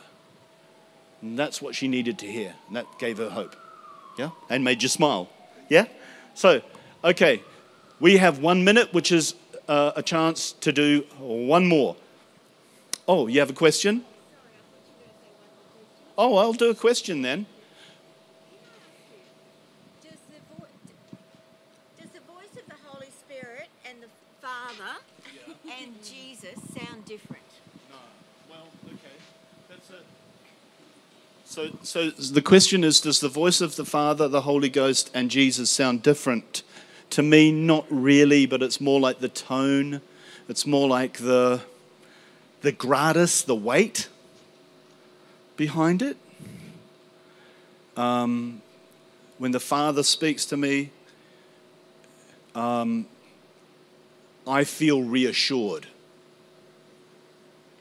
And that's what she needed to hear. And that gave her hope. Yeah? And made you smile. Yeah? So, okay, we have one minute, which is uh, a chance to do one more. Oh, you have a question? Oh, I'll do a question then. Does the, vo- does the voice of the Holy Spirit and the Father and Jesus sound different? No. Well, okay. That's it. So, so the question is Does the voice of the Father, the Holy Ghost, and Jesus sound different? To me, not really, but it's more like the tone, it's more like the, the gratis, the weight behind it. Um, when the Father speaks to me, um, I feel reassured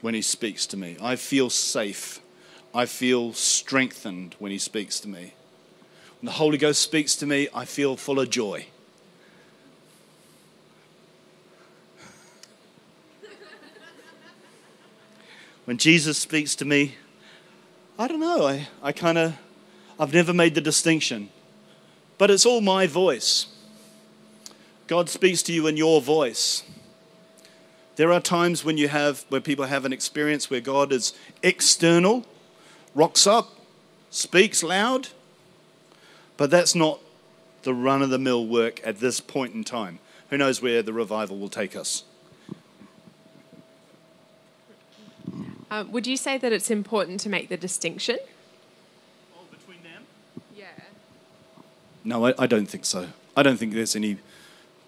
when He speaks to me. I feel safe. I feel strengthened when He speaks to me. When the Holy Ghost speaks to me, I feel full of joy. When Jesus speaks to me, I don't know. I, I kind of, I've never made the distinction. But it's all my voice. God speaks to you in your voice. There are times when you have, where people have an experience where God is external, rocks up, speaks loud, but that's not the run of the mill work at this point in time. Who knows where the revival will take us? Uh, would you say that it's important to make the distinction? Between them, yeah. No, I, I don't think so. I don't think there's any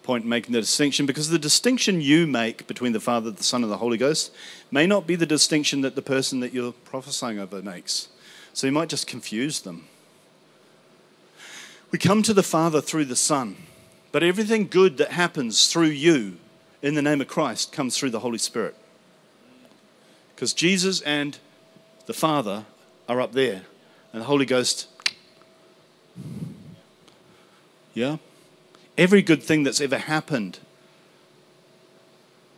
point in making the distinction because the distinction you make between the Father, the Son, and the Holy Ghost may not be the distinction that the person that you're prophesying over makes. So you might just confuse them. We come to the Father through the Son, but everything good that happens through you in the name of Christ comes through the Holy Spirit. Because Jesus and the Father are up there, and the Holy Ghost yeah? Every good thing that's ever happened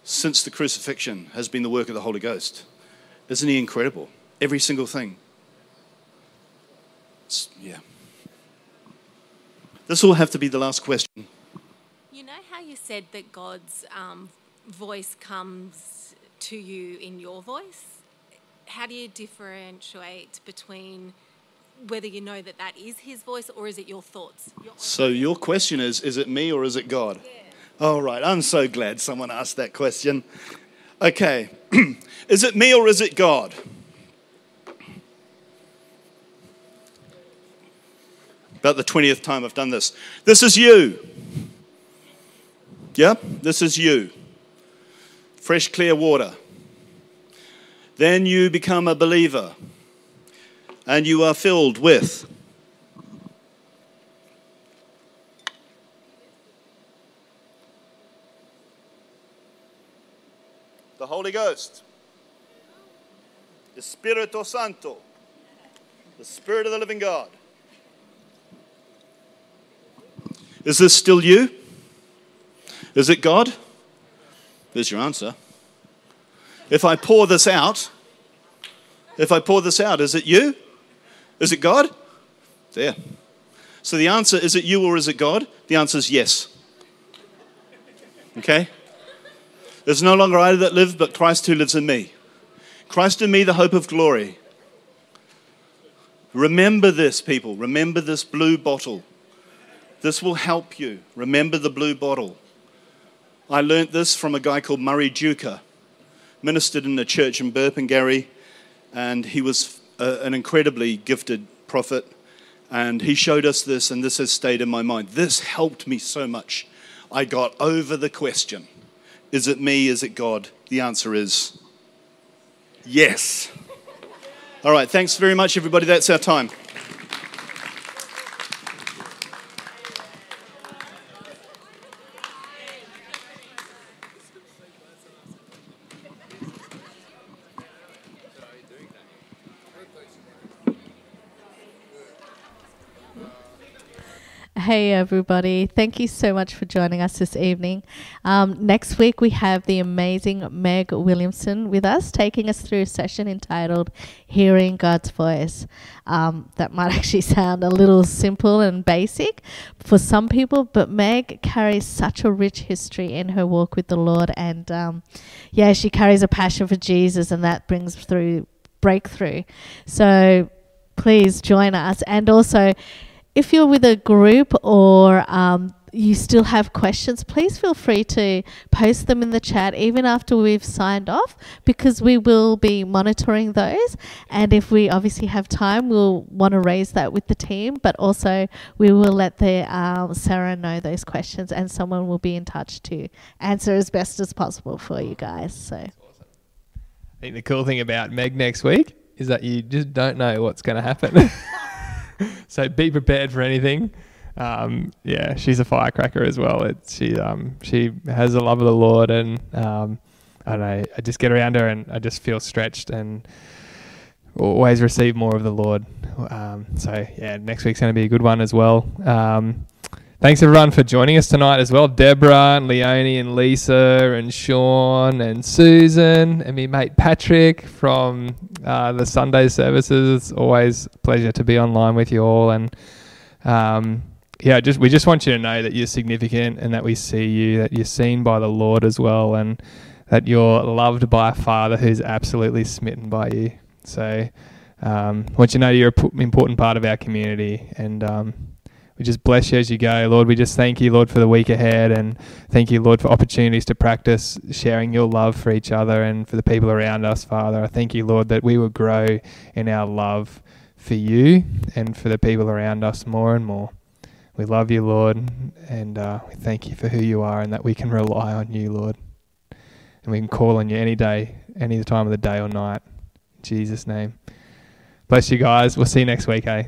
since the crucifixion has been the work of the Holy Ghost. Isn't he incredible? Every single thing. It's, yeah. This will have to be the last question. You know how you said that God's um, voice comes to you in your voice? How do you differentiate between whether you know that that is his voice or is it your thoughts? Your So your question is is it me or is it God? All right, I'm so glad someone asked that question. Okay, is it me or is it God? About the 20th time I've done this. This is you. Yeah, this is you. Fresh, clear water. Then you become a believer and you are filled with the Holy Ghost, the Spirito Santo, the Spirit of the living God. Is this still you? Is it God? There's your answer. If I pour this out, if I pour this out, is it you? Is it God? There. So the answer is it you or is it God? The answer is yes. Okay? There's no longer I that live, but Christ who lives in me. Christ in me, the hope of glory. Remember this, people. Remember this blue bottle. This will help you. Remember the blue bottle. I learnt this from a guy called Murray Duker, ministered in a church in Burpengary, and he was a, an incredibly gifted prophet. And he showed us this, and this has stayed in my mind. This helped me so much. I got over the question Is it me? Is it God? The answer is yes. All right, thanks very much, everybody. That's our time. Hey, everybody. Thank you so much for joining us this evening. Um, next week, we have the amazing Meg Williamson with us, taking us through a session entitled Hearing God's Voice. Um, that might actually sound a little simple and basic for some people, but Meg carries such a rich history in her walk with the Lord. And um, yeah, she carries a passion for Jesus, and that brings through breakthrough. So please join us. And also, if you're with a group or um, you still have questions, please feel free to post them in the chat even after we've signed off because we will be monitoring those. And if we obviously have time, we'll want to raise that with the team, but also we will let the um, Sarah know those questions and someone will be in touch to answer as best as possible for you guys. So. I think the cool thing about Meg next week is that you just don't know what's going to happen. so be prepared for anything. Um, yeah, she's a firecracker as well. It's, she um, she has a love of the Lord, and um, I don't know. I just get around her, and I just feel stretched, and always receive more of the Lord. Um, so yeah, next week's going to be a good one as well. Um, thanks everyone for joining us tonight as well. Deborah and Leonie and Lisa and Sean and Susan and me mate Patrick from uh, the Sunday services. It's always a pleasure to be online with you all and. Um, yeah, just we just want you to know that you're significant and that we see you, that you're seen by the Lord as well, and that you're loved by a Father who's absolutely smitten by you. So, um, want you to know you're an important part of our community, and um, we just bless you as you go, Lord. We just thank you, Lord, for the week ahead, and thank you, Lord, for opportunities to practice sharing your love for each other and for the people around us, Father. I thank you, Lord, that we will grow in our love for you and for the people around us more and more. We love you, Lord, and uh, we thank you for who you are and that we can rely on you, Lord. And we can call on you any day, any time of the day or night. In Jesus' name. Bless you guys. We'll see you next week, eh?